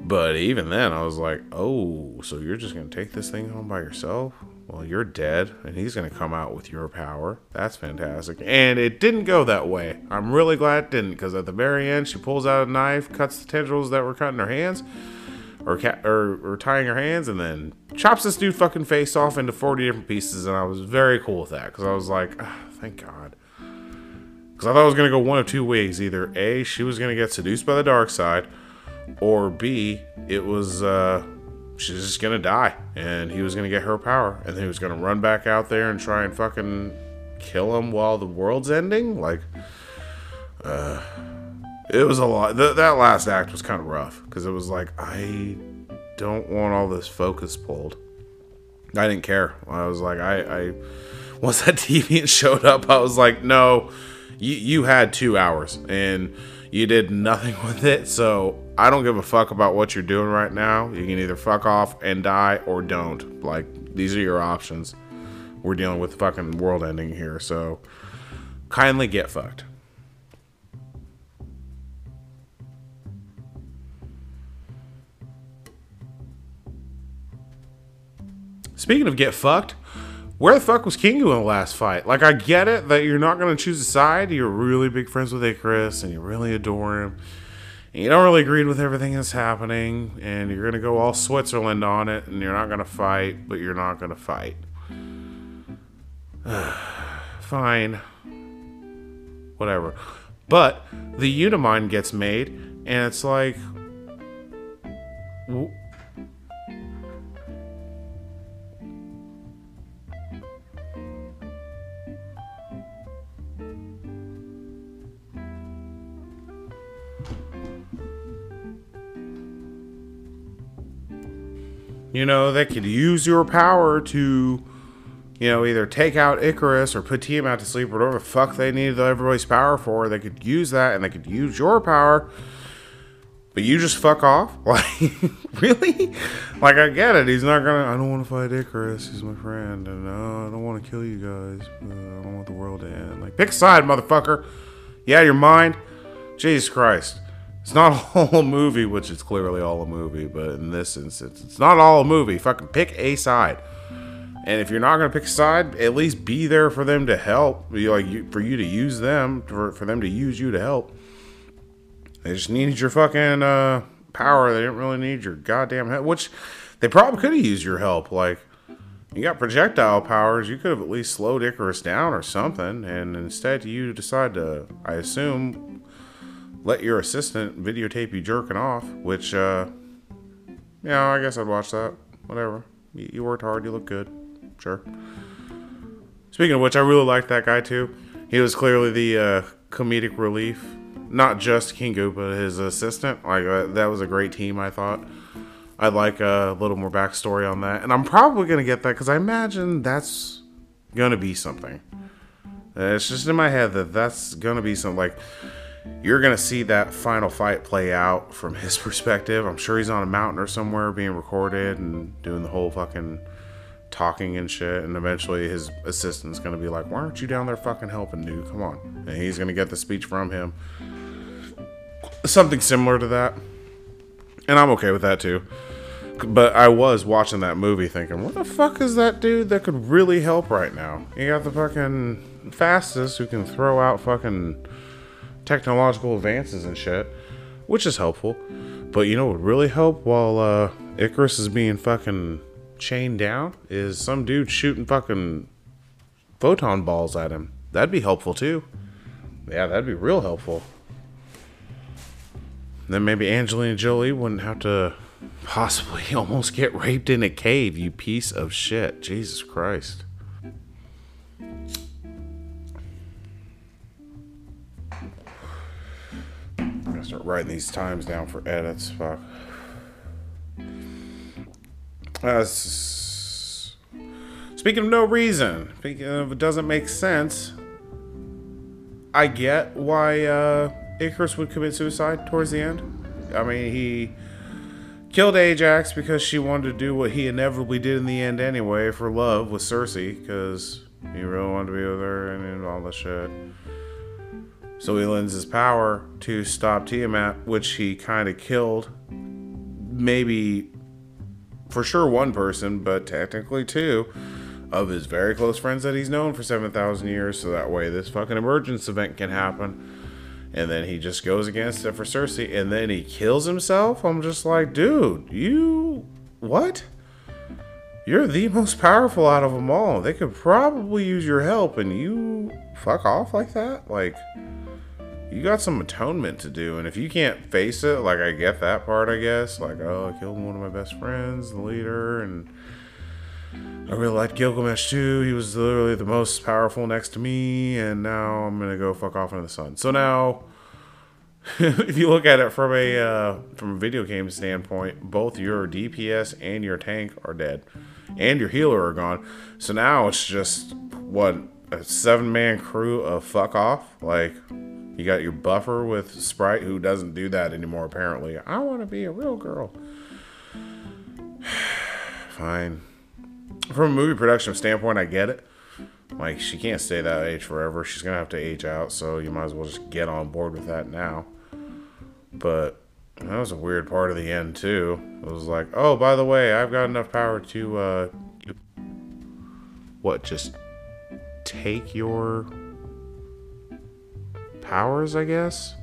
S1: But even then, I was like, oh, so you're just gonna take this thing home by yourself? Well, you're dead, and he's going to come out with your power. That's fantastic. And it didn't go that way. I'm really glad it didn't, because at the very end, she pulls out a knife, cuts the tendrils that were cutting her hands, or, ca- or, or tying her hands, and then chops this dude fucking face off into 40 different pieces. And I was very cool with that, because I was like, oh, thank God. Because I thought it was going to go one of two ways. Either A, she was going to get seduced by the dark side, or B, it was. Uh, she's just gonna die and he was gonna get her power and then he was gonna run back out there and try and fucking kill him while the world's ending? Like uh it was a lot. Th- that last act was kind of rough because it was like i don't want all this focus pulled. I didn't care. I was like i i once that deviant showed up i was like no you you had two hours and you did nothing with it so I don't give a fuck about what you're doing right now. You can either fuck off and die or don't. Like, these are your options. We're dealing with fucking world ending here, so kindly get fucked. Speaking of get fucked, where the fuck was Kingo in the last fight? Like, I get it that you're not going to choose a side. You're really big friends with Ikaris and you really adore him you don't really agree with everything that's happening, and you're gonna go all Switzerland on it, and you're not gonna fight, but you're not gonna fight. Fine. Whatever. But the Unimind gets made, and it's like. You know, they could use your power to, you know, either take out Ikaris or put Tiamat to sleep, or whatever the fuck they needed everybody's power for. They could use that and they could use your power. But you just fuck off? Like, really? Like, I get it. He's not gonna. I don't want to fight Ikaris. He's my friend. And uh, I don't want to kill you guys. But I don't want the world to end. Like, pick a side, motherfucker. Yeah, your mind. Jesus Christ. It's not all a movie, which is clearly all a movie, but in this instance, it's not all a movie. Fucking pick a side. And if you're not gonna pick a side, at least be there for them to help. Like you, for you to use them, for, for them to use you to help. They just needed your fucking uh, power. They didn't really need your goddamn help. Which they probably could have used your help. Like you got projectile powers, you could have at least slowed Ikaris down or something. And instead, you decide to, I assume, let your assistant videotape you jerking off, which, uh, yeah, I guess I'd watch that. Whatever. You, you worked hard, you look good. Sure. Speaking of which, I really liked that guy too. He was clearly the uh, comedic relief. Not just Kingo, but his assistant. Like, uh, that was a great team, I thought. I'd like a little more backstory on that. And I'm probably to get that because I imagine that's to be something. It's just in my head that that's to be something like you're gonna see that final fight play out from his perspective. I'm sure he's on a mountain or somewhere being recorded and doing the whole fucking talking and shit. And eventually his assistant's gonna be like, "Why aren't you down there fucking helping, dude? Come on!" And he's gonna get the speech from him. Something similar to that, and I'm okay with that too. But I was watching that movie thinking, what the fuck is that dude that could really help right now? You got the fucking fastest who can throw out fucking technological advances and shit, which is helpful. But you know what would really help while uh, Ikaris is being fucking chained down is some dude shooting fucking photon balls at him. That'd be helpful too. Yeah, that'd be real helpful. Then maybe Angelina Jolie wouldn't have to possibly almost get raped in a cave, you piece of shit. Jesus Christ. Start writing these times down for edits. Fuck. Uh, speaking of no reason, speaking of it doesn't make sense, I get why uh, Ikaris would commit suicide towards the end. I mean, he killed Ajak because she wanted to do what he inevitably did in the end anyway for love with Sersi, because he really wanted to be with her and all the shit. So he lends his power to stop Tiamat, which he kind of killed. Maybe for sure one person, but technically two. of his very close friends that he's known for 7,000 years, so that way this fucking emergence event can happen. And then he just goes against it for Sersi, and then he kills himself. I'm just like, dude, you. What? You're the most powerful out of them all. They could probably use your help, and you fuck off like that? Like, you got some atonement to do, and if you can't face it, like, I get that part, I guess. Like, oh, I killed one of my best friends, the leader, and I really liked Gilgamesh too. He was literally the most powerful next to me, and now I'm gonna go fuck off into the sun. So now, if you look at it from a uh, from a video game standpoint, both your DPS and your tank are dead, and your healer are gone. So now it's just what a seven man crew of fuck off. Like you got your buffer with Sprite, who doesn't do that anymore. Apparently, I want to be a real girl. Fine from a movie production standpoint, I get it. Like she can't stay that age forever. She's gonna have to age out, so you might as well just get on board with that now. But that was a weird part of the end too. It was like, oh, by the way, I've got enough power to uh, what? Just take your powers, I guess.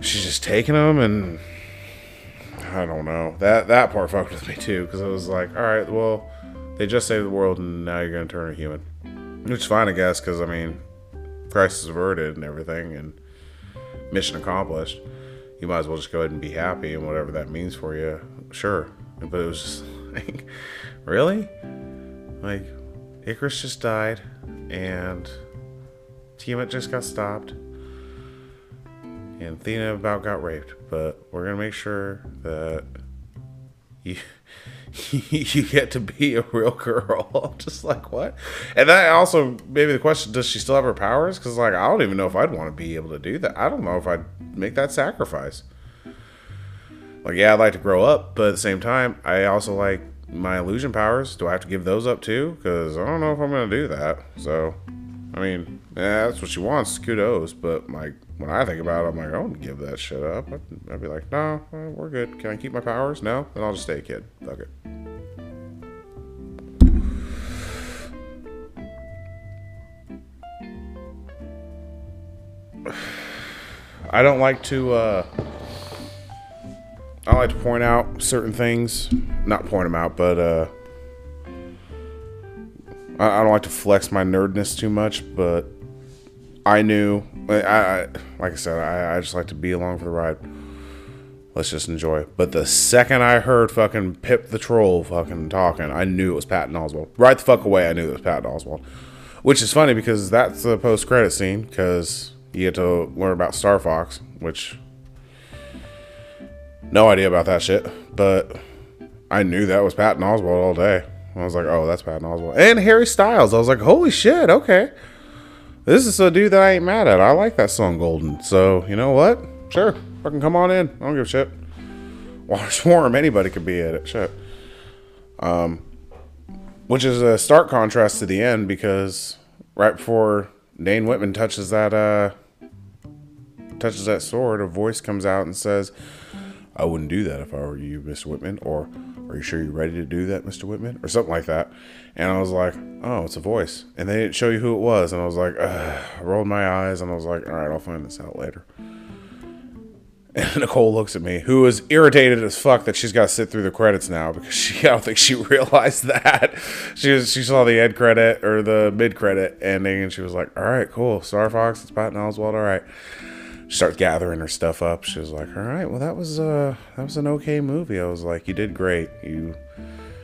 S1: She's just taking them and I don't know. That that part fucked with me too because I was like, all right, well, they just saved the world and now you're gonna turn her human, which is fine, I guess, because I mean, crisis averted and everything, and mission accomplished. You might as well just go ahead and be happy and whatever that means for you. Sure, but it was just like, really, like, Ikaris just died and Tiamat just got stopped and Athena about got raped, but we're gonna make sure that you you get to be a real girl. just like what? And that also maybe the question: Does she still have her powers? Because like I don't even know if I'd want to be able to do that. I don't know if I'd make that sacrifice. Like yeah, I'd like to grow up, but at the same time, I also like my illusion powers. Do I have to give those up too? Because I don't know if I'm gonna do that. So, I mean, yeah, that's what she wants. Kudos, but like when I think about it, I'm like, I don't give that shit up. I'd, I'd be like, no, we're good. Can I keep my powers? No, then I'll just stay a kid. Fuck it. I don't like to. Uh, I like to point out certain things, not point them out, but uh, I, I don't like to flex my nerdness too much. But I knew, I, I like I said, I, I just like to be along for the ride. Let's just enjoy. But the second I heard fucking Pip the Troll fucking talking, I knew it was Patton Oswalt. Right the fuck away, I knew it was Patton Oswalt. Which is funny because that's the post credit scene because you get to learn about Starfox, which no idea about that shit, but I knew that was Patton Oswalt all day. I was like, oh, that's Patton Oswalt and Harry Styles. I was like, holy shit, okay. This is a dude that I ain't mad at. I like that song Golden. So, you know what? Sure. Fucking come on in. I don't give a shit. Water Swarm, anybody could be at it. Shit. Um, which is a stark contrast to the end because right before Dane Whitman touches that uh touches that sword, a voice comes out and says, I wouldn't do that if I were you, Mr. Whitman, or are you sure you're ready to do that, Mr. Whitman? Or something like that. And I was like, Oh, it's a voice. And they didn't show you who it was. And I was like, Ugh. I rolled my eyes and I was like, All right, I'll find this out later. And Nicole looks at me, who is irritated as fuck that she's got to sit through the credits now because she I don't think she realized that. She was, she saw the end credit or the mid credit ending and she was like, All right, cool. Starfox, it's Patton Oswalt, all right. She starts gathering her stuff up. She was like, All right, well that was uh that was an okay movie. I was like, You did great. You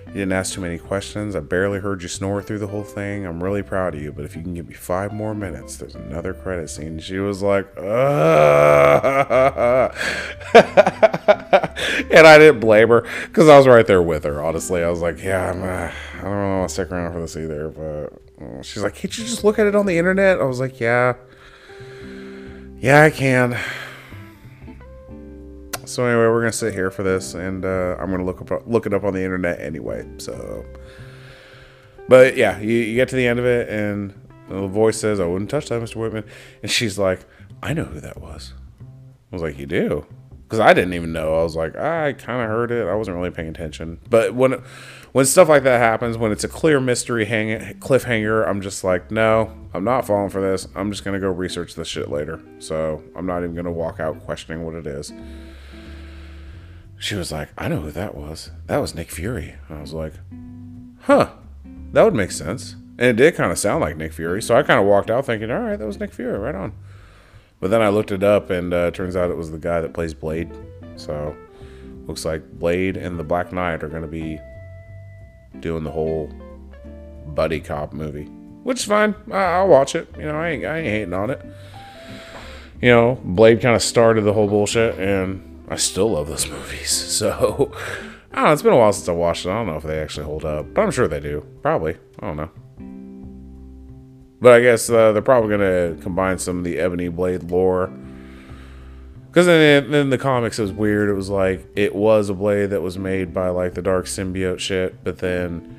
S1: you didn't ask too many questions. I barely heard you snore through the whole thing. I'm really proud of you. But if you can give me five more minutes, there's another credit scene. She was like, and I didn't blame her because I was right there with her. Honestly, I was like, yeah, I'm, uh, I don't want to stick around for this either. But she's like, can't you just look at it on the internet? I was like, yeah, yeah, I can. So anyway, we're gonna sit here for this, and uh, I'm gonna look up look it up on the internet anyway. So, but yeah, you, you get to the end of it, and the voice says, "I wouldn't touch that, Mr. Whitman," and she's like, "I know who that was." I was like, "You do?" because I didn't even know. I was like, I kind of heard it. I wasn't really paying attention. But when when stuff like that happens, when it's a clear mystery hang cliffhanger, I'm just like, no, I'm not falling for this. I'm just gonna go research this shit later. So I'm not even gonna walk out questioning what it is. She was like, I know who that was. That was Nick Fury. I was like, huh, that would make sense. And it did kind of sound like Nick Fury. So I kind of walked out thinking, all right, that was Nick Fury, right on. But then I looked it up, and uh, turns out it was the guy that plays Blade. So looks like Blade and the Black Knight are going to be doing the whole buddy cop movie, which is fine. I- will watch it. You know, I ain't, I ain't hating on it. You know, Blade kind of started the whole bullshit, and I still love those movies. So I don't know. It's been a while since I watched it. I don't know if they actually hold up, but I'm sure they do. Probably. I don't know. But I guess uh, they're probably going to combine some of the Ebony Blade lore. Because then, then the comics, it was weird. It was like, it was a blade that was made by like the Dark Symbiote shit, but then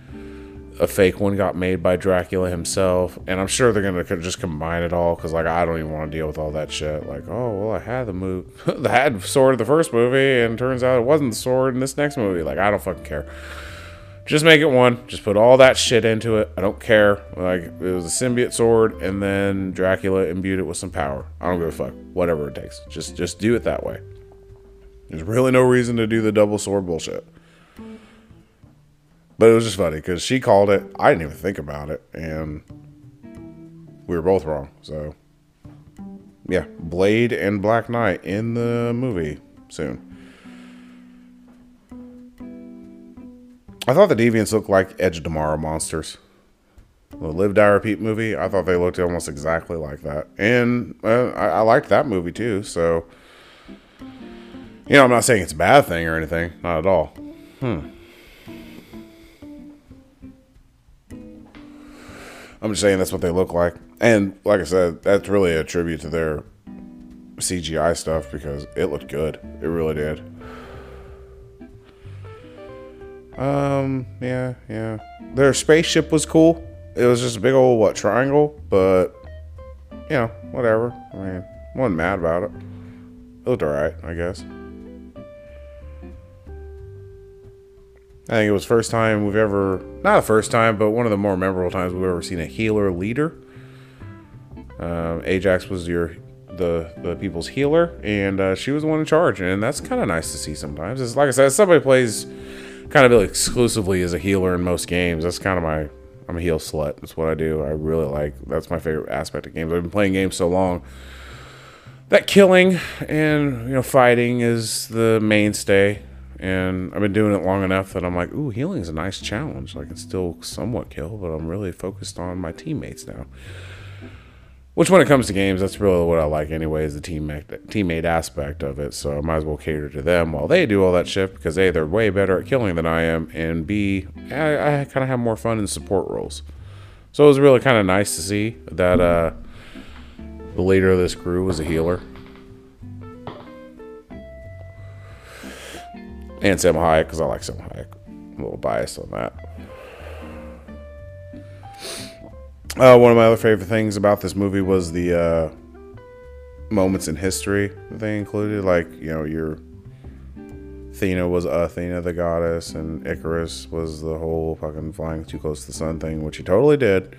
S1: a fake one got made by Dracula himself. And I'm sure they're to just combine it all because, like, I don't even want to deal with all that shit. Like, oh, well, I had the move, I had sword of the first movie, and turns out it wasn't the sword in this next movie. Like, I don't fucking care. Just make it one. Just put all that shit into it. I don't care. Like it was a symbiote sword, and then Dracula imbued it with some power. I don't give a fuck. Whatever it takes. Just just do it that way. There's really no reason to do the double sword bullshit. But it was just funny because she called it. I didn't even think about it, and we were both wrong. So yeah, Blade and Black Knight in the movie soon. I thought the Deviants looked like Edge of Tomorrow monsters. The Live Die Repeat movie, I thought they looked almost exactly like that. And uh, I, I liked that movie too, so. You know, I'm not saying it's a bad thing or anything. Not at all. Hmm. I'm just saying that's what they look like. And like I said, that's really a tribute to their CGI stuff because it looked good. It really did. Um, yeah, yeah. Their spaceship was cool. It was just a big old what triangle, but you know, whatever. I mean, wasn't mad about it. It looked alright, I guess. I think it was first time we've ever not the first time, but one of the more memorable times we've ever seen a healer leader. Um, Ajak was your the the people's healer, and uh, she was the one in charge, and that's kind of nice to see sometimes. It's like I said, somebody plays kind of exclusively as a healer in most games. That's kind of my I'm a heal slut. That's what I do. I really like. That's my favorite aspect of games. I've been playing games so long that killing and you know fighting is the mainstay. And I've been doing it long enough that I'm like, ooh, healing is a nice challenge. I can still somewhat kill, but I'm really focused on my teammates now. Which, when it comes to games, that's really what I like anyway, is the teammate, teammate aspect of it. So I might as well cater to them while they do all that shit because A, they're way better at killing than I am, and B, I, I kind of have more fun in support roles. So it was really kind of nice to see that uh, the leader of this crew was a healer. And Salma Hayek, because I like Salma Hayek. I'm a little biased on that. Uh, one of my other favorite things about this movie was the uh, moments in history that they included. Like, you know, your Athena was Athena the goddess, and Icarus was the whole fucking flying too close to the sun thing, which he totally did.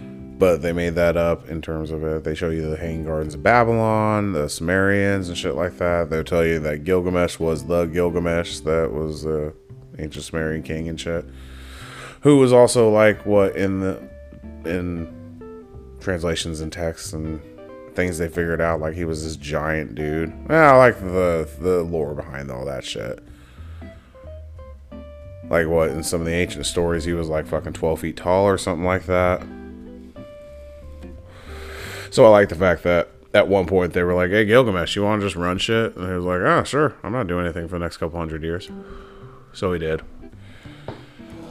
S1: But they made that up in terms of it. They show you the Hanging Gardens of Babylon, the Sumerians, and shit like that. They'll tell you that Gilgamesh was the Gilgamesh that was the ancient Sumerian king and shit. Who was also like what in the in translations and texts and things they figured out like he was this giant dude. Yeah, I like the the lore behind all that shit. Like what in some of the ancient stories he was like fucking 12 feet tall or something like that. So I like the fact that at one point they were like, "Hey Gilgamesh, you want to just run shit?" And he was like, "Oh, sure. I'm not doing anything for the next couple hundred years." So he did.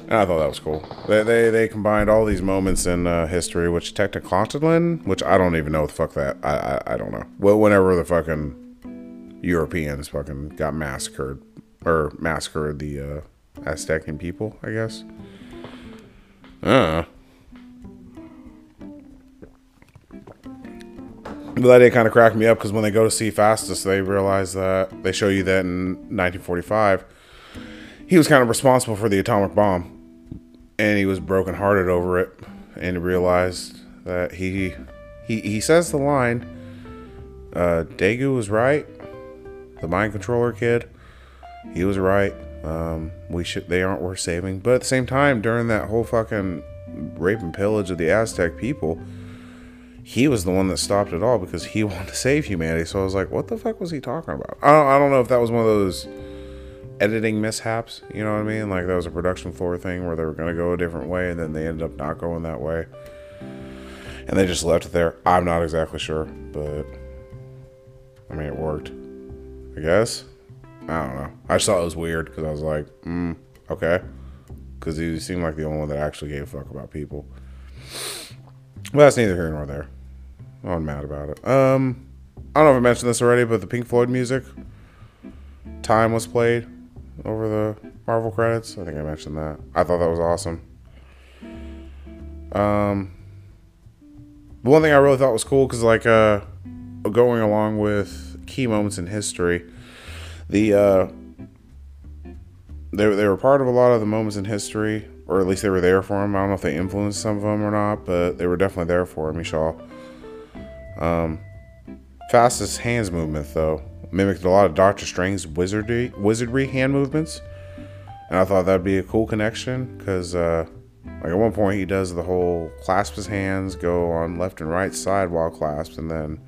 S1: And I thought that was cool. They they, they combined all these moments in uh, history, which Tenochtitlan, which I don't even know what the fuck that I, I I don't know. Well, whenever the fucking Europeans fucking got massacred or massacred the uh, Aztecian people, I guess. Uh. But that did kind of crack me up because when they go to see Phastos, they realize that they show you that in 1945, he was kind of responsible for the atomic bomb, and he was brokenhearted over it, and realized that he he he says the line, uh, "Druig was right, the mind controller kid, he was right. Um, we should they aren't worth saving." But at the same time, during that whole fucking rape and pillage of the Aztec people he was the one that stopped it all because he wanted to save humanity. So I was like, what the fuck was he talking about? I don't, I don't know if that was one of those editing mishaps, you know what I mean? Like that was a production floor thing where they were going to go a different way and then they ended up not going that way. And they just left it there. I'm not exactly sure, but I mean, it worked. I guess. I don't know. I just thought it was weird because I was like, mm, okay. Because he seemed like the only one that actually gave a fuck about people. Well, that's neither here nor there. I'm mad about it. Um, I don't know if I mentioned this already, but the Pink Floyd music, Time was played over the Marvel credits. I think I mentioned that. I thought that was awesome. Um, the one thing I really thought was cool because, like, uh, going along with key moments in history, the uh, they they were part of a lot of the moments in history, or at least they were there for him. I don't know if they influenced some of them or not, but they were definitely there for him. Michelle. Um, fastest hands movement though mimicked a lot of Doctor Strange's wizardry wizardry hand movements, and I thought that'd be a cool connection because uh, like at one point he does the whole clasp his hands, go on left and right side while clasped, and then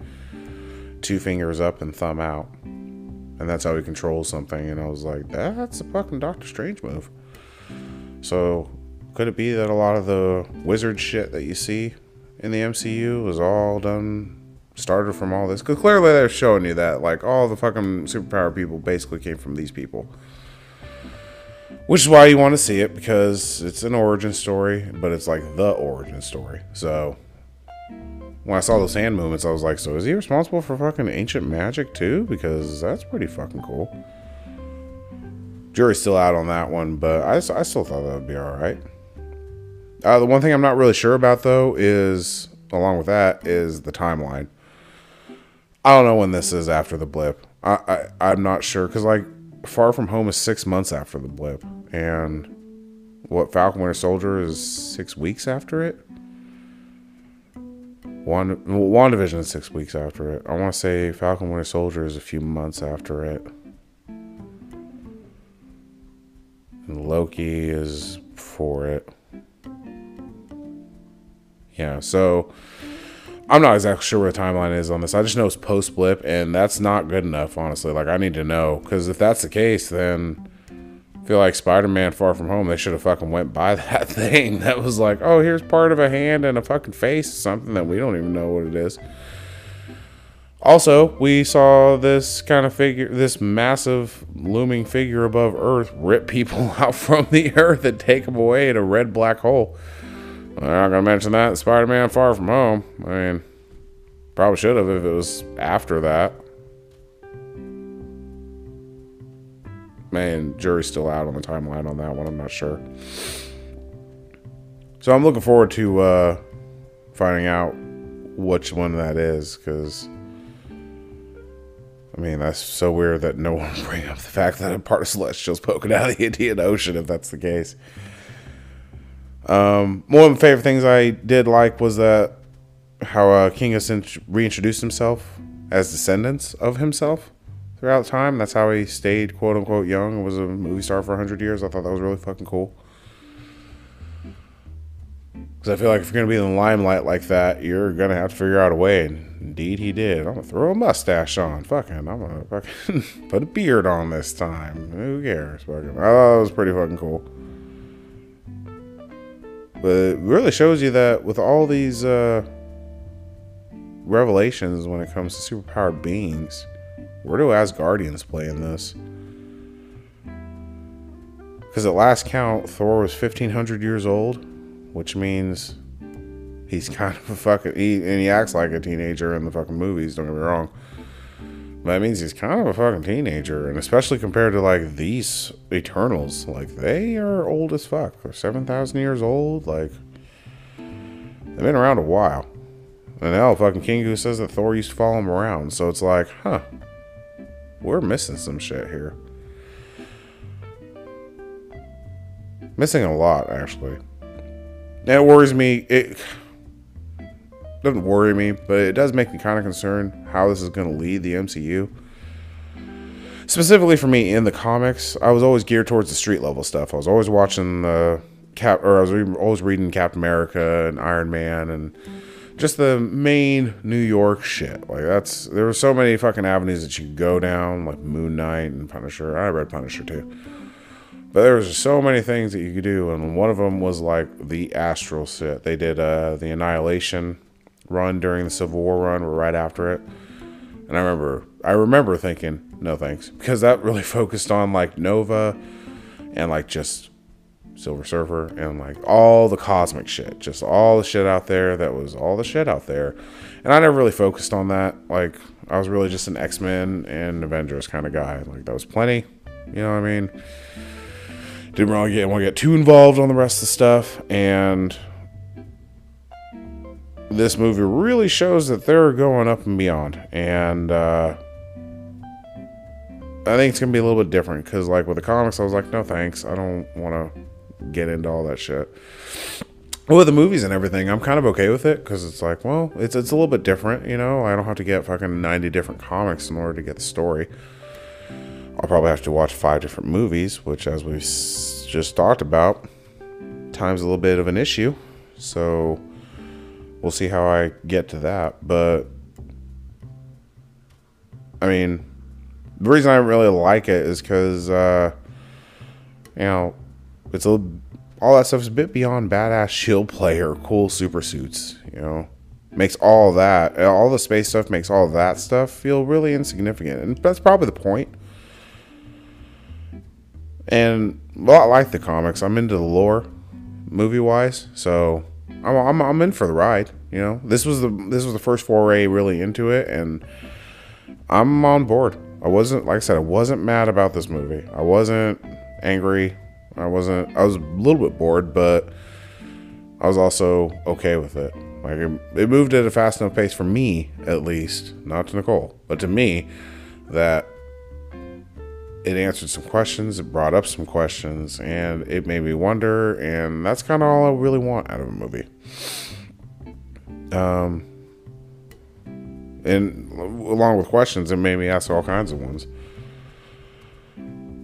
S1: two fingers up and thumb out, and that's how he controls something. And I was like, that's a fucking Doctor Strange move. So could it be that a lot of the wizard shit that you see in the MCU was all done started from all this. Because clearly they're showing you that like all the fucking superpower people basically came from these people. Which is why you want to see it because it's an origin story but it's like the origin story. So when i saw those hand movements i was like so is he responsible for fucking ancient magic too? Because that's pretty fucking cool. Jury's still out on that one but i, I still thought that would be all right. Uh, the one thing i'm not really sure about though is along with that is the timeline I don't know when this is after the blip. I, I am not sure because like Far From Home is six months after the blip, and what Falcon Winter Soldier is six weeks after it. One WandaVision is six weeks after it. I want to say Falcon Winter Soldier is a few months after it. And Loki is for it. Yeah, so I'm not exactly sure where the timeline is on this. I just know it's post blip, and that's not good enough, honestly. Like, I need to know because if that's the case, then I feel like Spider-Man: Far From Home, they should have fucking went by that thing that was like, oh, here's part of a hand and a fucking face, something that we don't even know what it is. Also, we saw this kind of figure, this massive looming figure above Earth, rip people out from the Earth and take them away in a red black hole. I'm not gonna mention that Spider-Man: Far From Home. I mean, probably should have if it was after that. Man, jury's still out on the timeline on that one. I'm not sure. So I'm looking forward to uh, finding out which one that is, because I mean that's so weird that no one bring up the fact that a part of Celestial's poking out of the Indian Ocean if that's the case. Um, one of the favorite things I did like was that how uh, King has reintroduced himself as descendants of himself throughout time. That's how he stayed quote unquote young and was a movie star for 100 years. I thought that was really fucking cool. Because I feel like if you're going to be in the limelight like that, you're going to have to figure out a way. And indeed, he did. I'm going to throw a mustache on. Fucking, I'm going to fucking put a beard on this time. Who cares? Fucking, I thought it was pretty fucking cool. But it really shows you that with all these uh, revelations when it comes to superpowered beings, where do Asgardians play in this? Because at last count, Thor was 1500 years old, which means he's kind of a fucking. He, and he acts like a teenager in the fucking movies, don't get me wrong. That means he's kind of a fucking teenager, and especially compared to like these Eternals, like they are old as fuck. They're seven thousand years old. Like they've been around a while. And now fucking Kingo says that Thor used to follow him around. So it's like, huh, we're missing some shit here. Missing a lot, actually. It worries me. It doesn't worry me, but it does make me kind of concerned how this is going to lead the MCU. Specifically for me in the comics, I was always geared towards the street level stuff. I was always watching the Cap, or I was re- always reading Captain America and Iron Man and just the main New York shit. Like that's there were so many fucking avenues that you could go down, like Moon Knight and Punisher. I read Punisher too. But there was so many things that you could do, and one of them was like the astral shit. They did uh, the Annihilation run during the Civil War run, or right after it. And I remember, I remember thinking, no thanks, because that really focused on like Nova and like just Silver Surfer and like all the cosmic shit, just all the shit out there that was all the shit out there. And I never really focused on that. Like I was really just an X Men and Avengers kind of guy. Like that was plenty. You know what I mean? Didn't really get want to get too involved on the rest of the stuff. And this movie really shows that they're going up and beyond. And uh, I think it's gonna be a little bit different because, like with the comics, I was like, no thanks, I don't want to get into all that shit. With the movies and everything, I'm kind of okay with it because it's like, well, it's it's a little bit different, you know. I don't have to get fucking 90 different comics in order to get the story. I'll probably have to watch five different movies, which, as we just talked about, time's a little bit of an issue. So we'll see how I get to that. But I mean, the reason I really like it is because, uh, you know, it's a all that stuff is a bit beyond badass shield player, cool super suits. You know, makes all that all the space stuff makes all that stuff feel really insignificant, and that's probably the point. And well, I like the comics. I'm into the lore, movie wise, so I'm, I'm I'm in for the ride. You know, this was the this was the first foray really into it, and I'm on board. I wasn't like I said, I wasn't mad about this movie. I wasn't angry. I wasn't. I was a little bit bored, but I was also okay with it. Like it, it moved at a fast enough pace for me, at least, not to Nicole, but to me, that it answered some questions, it brought up some questions, and it made me wonder. And that's kind of all I really want out of a movie. Um, and along with questions, it made me ask all kinds of ones.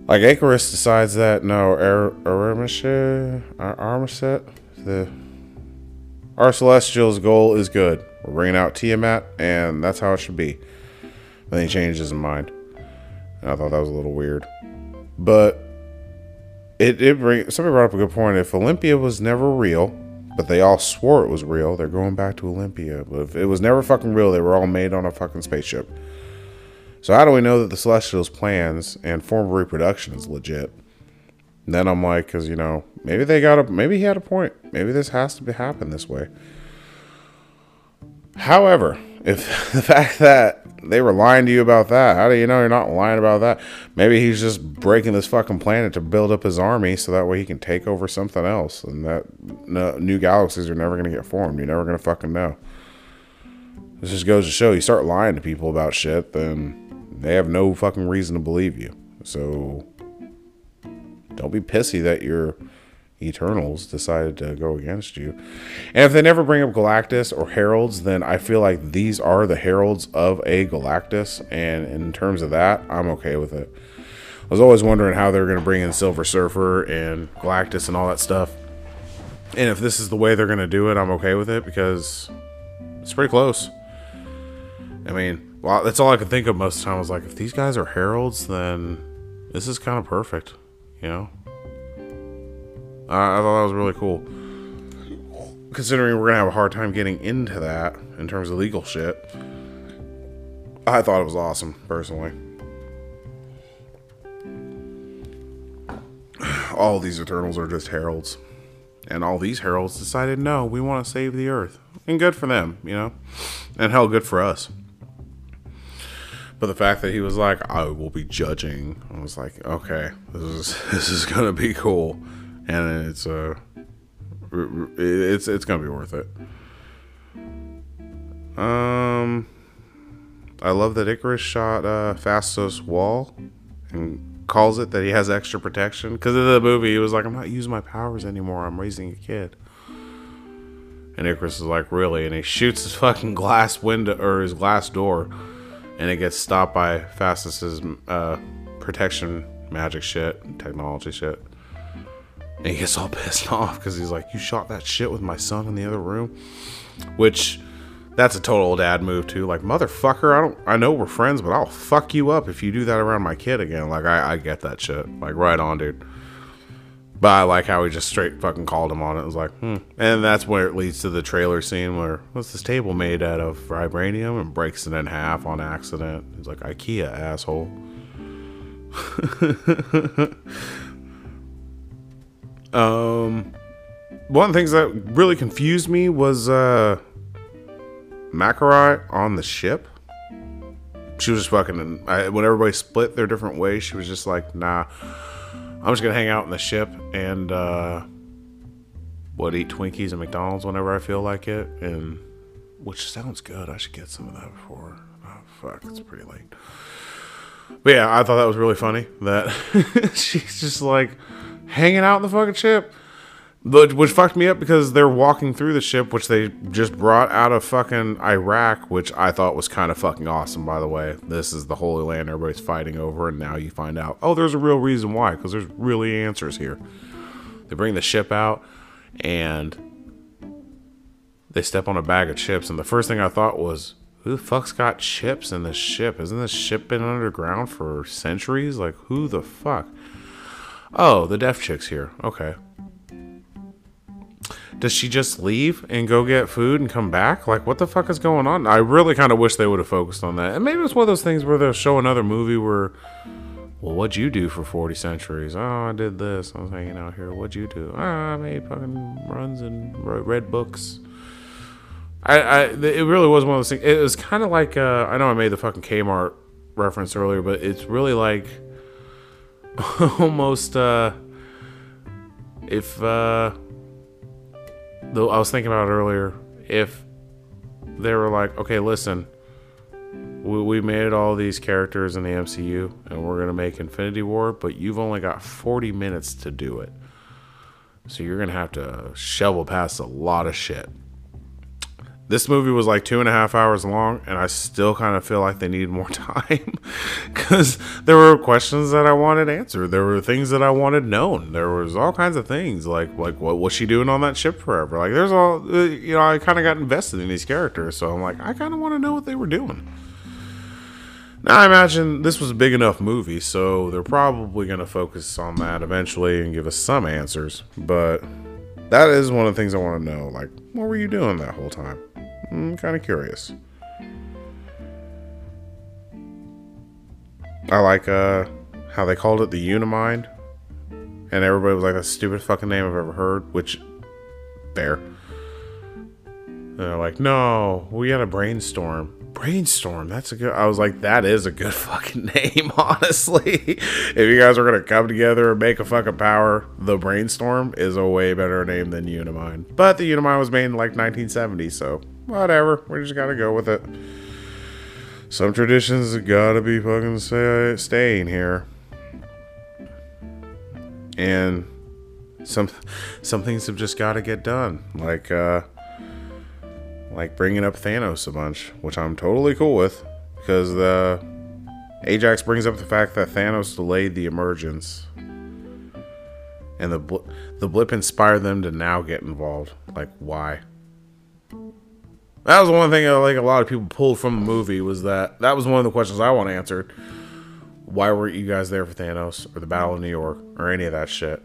S1: Like Ikaris decides that no, Aramiset, Aramiset, the our Celestial's goal is good. We're bringing out Tiamut, and that's how it should be. Then he changes his mind. And I thought that was a little weird, but it it bring somebody brought up a good point. If Olympia was never real, but they all swore it was real, they're going back to Olympia. But if it was never fucking real, they were all made on a fucking spaceship. So how do we know that the Celestials' plans and form of reproduction is legit? And then I'm like, because you know, maybe they got a, maybe he had a point. Maybe this has to be happen this way. However, if the fact that they were lying to you about that, how do you know you're not lying about that? Maybe he's just breaking this fucking planet to build up his army so that way he can take over something else, and that no, new galaxies are never gonna get formed. You're never gonna fucking know. This just goes to show you start lying to people about shit, then they have no fucking reason to believe you. So don't be pissy that your Eternals decided to go against you. And if they never bring up Galactus or Heralds, then I feel like these are the Heralds of a Galactus. And in terms of that, I'm okay with it. I was always wondering how they were going to bring in Silver Surfer and Galactus and all that stuff. And if this is the way they're going to do it, I'm okay with it because it's pretty close. I mean, well, that's all I could think of most of the time. I was like, if these guys are heralds, then this is kind of perfect, you know. I thought that was really cool. Considering we're gonna have a hard time getting into that in terms of legal shit, I thought it was awesome personally. All these Eternals are just heralds, and all these heralds decided, no, we want to save the Earth, and good for them, you know, and hell, good for us. But the fact that he was like, I will be judging, I was like, okay, this is this is gonna be cool, and it's uh, it's it's gonna be worth it. Um, I love that Ikaris shot uh, Phastos' wall and calls it that he has extra protection. Because in the movie, he was like, I'm not using my powers anymore. I'm raising a kid. And Ikaris is like, really? And he shoots his fucking glass window or his glass door, and it gets stopped by Phastos' uh, protection magic shit, technology shit. And he gets all pissed off because he's like, You shot that shit with my son in the other room? Which that's a total dad move too. Like, motherfucker, I don't I know we're friends, but I'll fuck you up if you do that around my kid again. Like I, I get that shit. Like right on, dude. But I like how he just straight fucking called him on it. It was like, hmm. And that's where it leads to the trailer scene where what's this table made out of vibranium and breaks it in half on accident. He's like, IKEA asshole. um, one of the things that really confused me was uh, Makkari on the ship. She was just fucking. I, when everybody split their different ways, she was just like, "Nah, I'm just gonna hang out in the ship and uh, what eat Twinkies and McDonald's whenever I feel like it." And which sounds good. I should get some of that before. Oh fuck, it's pretty late. But yeah, I thought that was really funny that she's just like hanging out in the fucking ship. But which fucked me up because they're walking through the ship, which they just brought out of fucking Iraq, which I thought was kind of fucking awesome, by the way. This is the Holy Land everybody's fighting over, and now you find out, oh, there's a real reason why, because there's really answers here. They bring the ship out, and they step on a bag of chips, and the first thing I thought was, who the fuck's got chips in this ship? Isn't this ship been underground for centuries? Like, who the fuck? Oh, the deaf chick's here. Okay. Does she just leave and go get food and come back? Like, what the fuck is going on? I really kind of wish they would have focused on that. And maybe it's one of those things where they'll show another movie where, well, what'd you do for 40 centuries? Oh, I did this. I was hanging out here. What'd you do? Oh, I made fucking runs and read books. I, I, it really was one of those things. It was kind of like, uh, I know I made the fucking Kmart reference earlier, but it's really like almost, uh, if, uh, though I was thinking about earlier, if they were like, okay, listen, we, we made all these characters in the MCU and we're to make Infinity War, but you've only got 40 minutes to do it. So you're to have to shovel past a lot of shit. This movie was like two and a half hours long, and I still kind of feel like they need more time because there were questions that I wanted answered. There were things that I wanted known. There was all kinds of things like like what was she doing on that ship forever? Like there's all uh, you know. I kind of got invested in these characters, so I'm like I kind of want to know what they were doing. Now I imagine this was a big enough movie, so they're probably going to focus on that eventually and give us some answers. But that is one of the things I want to know. Like, what were you doing that whole time? I'm kind of curious. I like uh, how they called it the Unimind. And everybody was like, that's the stupidest fucking name I've ever heard. Which, fair. And they're like, no, we got a brainstorm. Brainstorm, that's a good. I was like, that is a good fucking name, honestly. if you guys are gonna come together and make a fucking power, the Brainstorm is a way better name than Unimind. But the Unimind was made in like 1970, so whatever. We just gotta go with it. Some traditions gotta be fucking stay, staying here, and some some things have just got to get done. Like uh, like bringing up Thanos a bunch, which I'm totally cool with, because the Ajak's brings up the fact that Thanos delayed the emergence, and the bl- the blip inspired them to now get involved. Like why? That was one thing I like a lot of people pulled from the movie was that that was one of the questions I want answered. Why weren't you guys there for Thanos or the Battle of New York or any of that shit?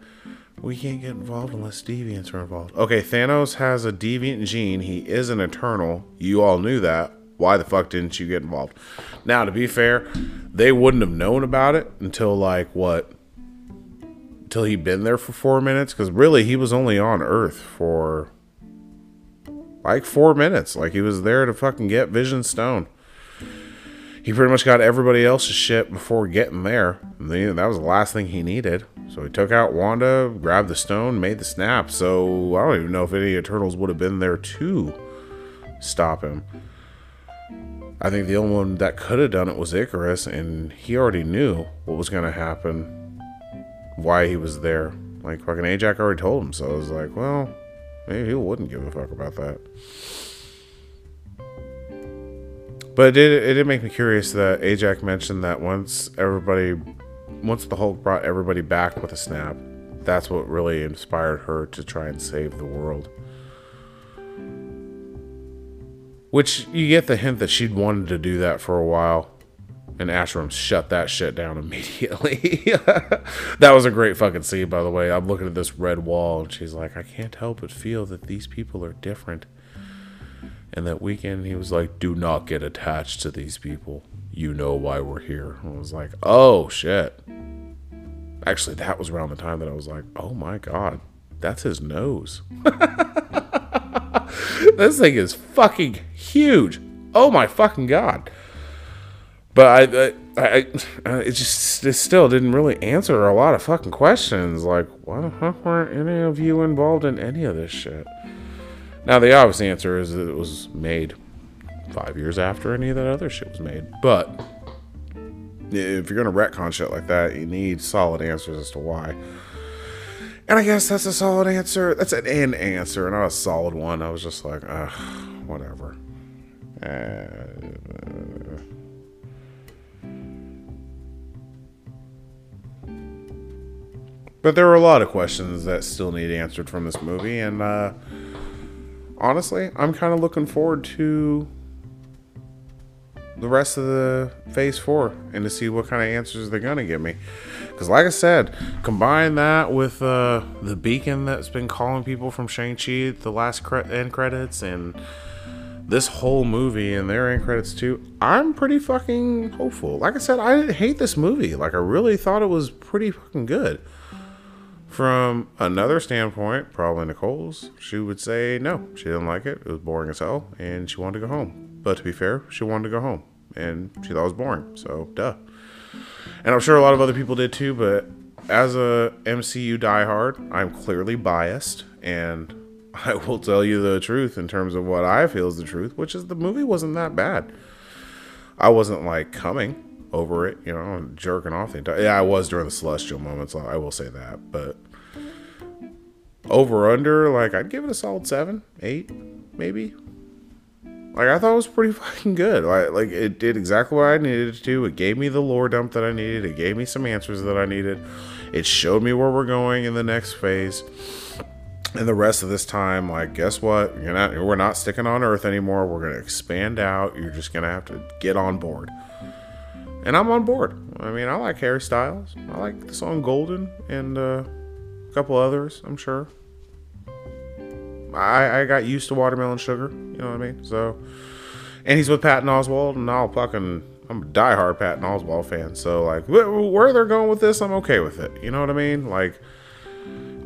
S1: We can't get involved unless deviants are involved. Okay, Thanos has a deviant gene. He is an eternal. You all knew that. Why the fuck didn't you get involved? Now, to be fair, they wouldn't have known about it until like what? Until he'd been there for four minutes? Because really, he was only on Earth for like four minutes. Like he was there to fucking get Vision Stone. He pretty much got everybody else's shit before getting there. That was the last thing he needed. So he took out Wanda, grabbed the stone, made the snap. So I don't even know if any of the Eternals would have been there to stop him. I think the only one that could have done it was Ikaris, and he already knew what was going to happen, why he was there. Like, fucking Ajak's already told him, so I was like, well, maybe he wouldn't give a fuck about that. But it did, it did make me curious that Ajak mentioned that once everybody, once the Hulk brought everybody back with a snap, that's what really inspired her to try and save the world. Which you get the hint that she'd wanted to do that for a while. And Arishem shut that shit down immediately. that was a great fucking scene, by the way. I'm looking at this red wall, and she's like, I can't help but feel that these people are different. And that weekend, he was like, Do not get attached to these people. You know why we're here. I was like, Oh, shit. Actually, that was around the time that I was like, Oh my God, that's his nose. this thing is fucking huge. Oh my fucking god. But I, I, I, uh, it just it still didn't really answer a lot of fucking questions. Like, why the fuck weren't any of you involved in any of this shit? Now, the obvious answer is that it was made five years after any of that other shit was made. But if you're gonna retcon shit like that, you need solid answers as to why. And I guess that's a solid answer. That's an in answer, not a solid one. I was just like, whatever. Uh, but there are a lot of questions that still need answered from this movie, and uh, honestly, I'm kind of looking forward to the rest of the phase four and to see what kind of answers they're gonna give me. Because, like I said, combine that with uh, the beacon that's been calling people from Shang-Chi, the last cre- end credits, and this whole movie and their end credits too. I'm pretty fucking hopeful. Like I said, I didn't hate this movie. Like I really thought it was pretty fucking good. From another standpoint, probably Nicole's, she would say no, she didn't like it. It was boring as hell, and she wanted to go home. But to be fair, she wanted to go home and she thought it was boring. So, duh. And I'm sure a lot of other people did too, but as a MCU diehard, I'm clearly biased and I will tell you the truth in terms of what I feel is the truth, which is the movie wasn't that bad. I wasn't like coming over it, you know, jerking off the entire. Yeah, I was during the celestial moments. I will say that, but over under, like I'd give it a solid seven, eight, maybe. Like I thought it was pretty fucking good. Like like it did exactly what I needed to do. It gave me the lore dump that I needed. It gave me some answers that I needed. It showed me where we're going in the next phase. And the rest of this time, like, guess what? You're not we're not sticking on Earth anymore. We're gonna expand out. You're just gonna have to get on board. And I'm on board. I mean, I like Harry Styles. I like the song Golden and uh, a couple others, I'm sure. I, I got used to watermelon sugar, you know what I mean? So, and he's with Patton Oswalt, and I'll fucking, I'm a diehard Patton Oswalt fan. So, like, where they're going with this, I'm okay with it. You know what I mean? Like,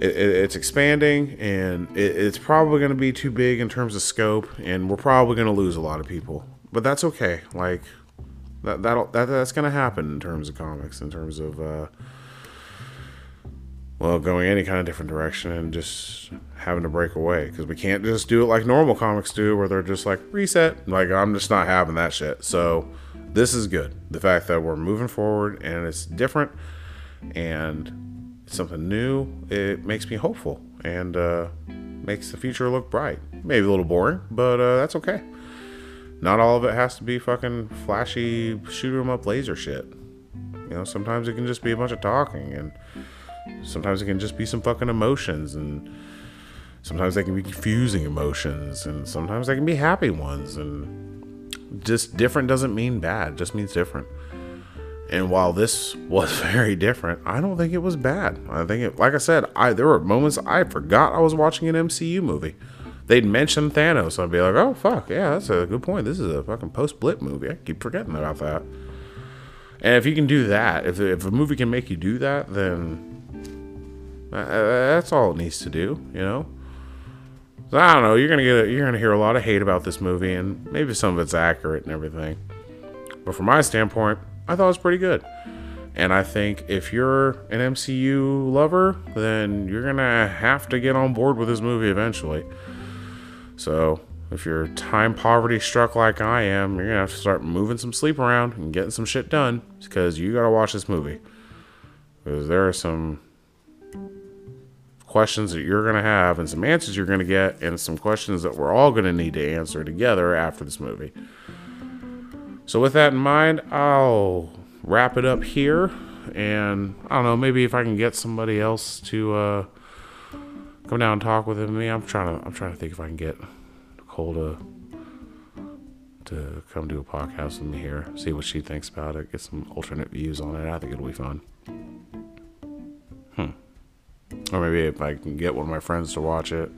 S1: it, it, it's expanding, and it, it's probably going to be too big in terms of scope, and we're probably going to lose a lot of people. But that's okay. Like, that, that'll, that, that's to happen in terms of comics, in terms of, uh, well, going any kind of different direction and just having to break away because we can't just do it like normal comics do, where they're just like reset. Like I'm just not having that shit. So this is good. The fact that we're moving forward and it's different and something new, it makes me hopeful and uh, makes the future look bright. Maybe a little boring, but uh, that's okay. Not all of it has to be fucking flashy shoot 'em up laser shit. You know, sometimes it can just be a bunch of talking and sometimes it can just be some fucking emotions and sometimes they can be confusing emotions and sometimes they can be happy ones and just different doesn't mean bad just means different. And while this was very different i don't think it was bad. I think it like i said i there were moments i forgot i was watching an mcu movie they'd mention thanos i'd be like oh fuck yeah that's a good point this is a fucking post-blip movie i keep forgetting about that and if you can do that if, if a movie can make you do that then uh, that's all it needs to do, you know. I don't know. You're gonna get a, you're gonna hear a lot of hate about this movie, and maybe some of it's accurate and everything. But from my standpoint, I thought it was pretty good. And I think if you're an MCU lover, then you're gonna have to get on board with this movie eventually. So if you're time poverty struck like I am, you're gonna have to start moving some sleep around and getting some shit done because you gotta watch this movie. Because there are some questions that you're gonna have and some answers you're gonna get, and some questions that we're all gonna need to answer together after this movie. So, with that in mind, I'll wrap it up here. And I don't know, maybe if I can get somebody else to uh, come down and talk with me, I'm trying to. I'm trying to think if I can get Nicole to to come do a podcast with me here, see what she thinks about it, get some alternate views on it. I think it'll be fun. Hmm. Or maybe if I can get one of my friends to watch it,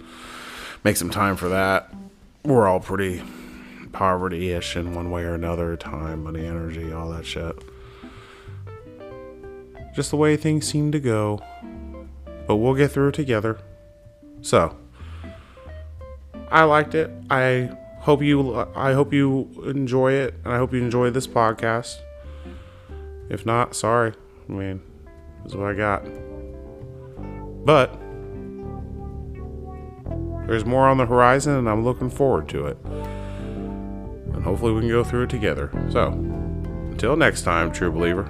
S1: make some time for that. We're all pretty poverty ish in one way or another time, money, energy, all that shit. Just the way things seem to go. But we'll get through it together. So, I liked it. I hope you I hope you enjoy it and I hope you enjoy this podcast. If not, sorry. I mean, this is what I got. But there's more on the horizon and I'm looking forward to it. And hopefully we can go through it together. So, until next time, true believer.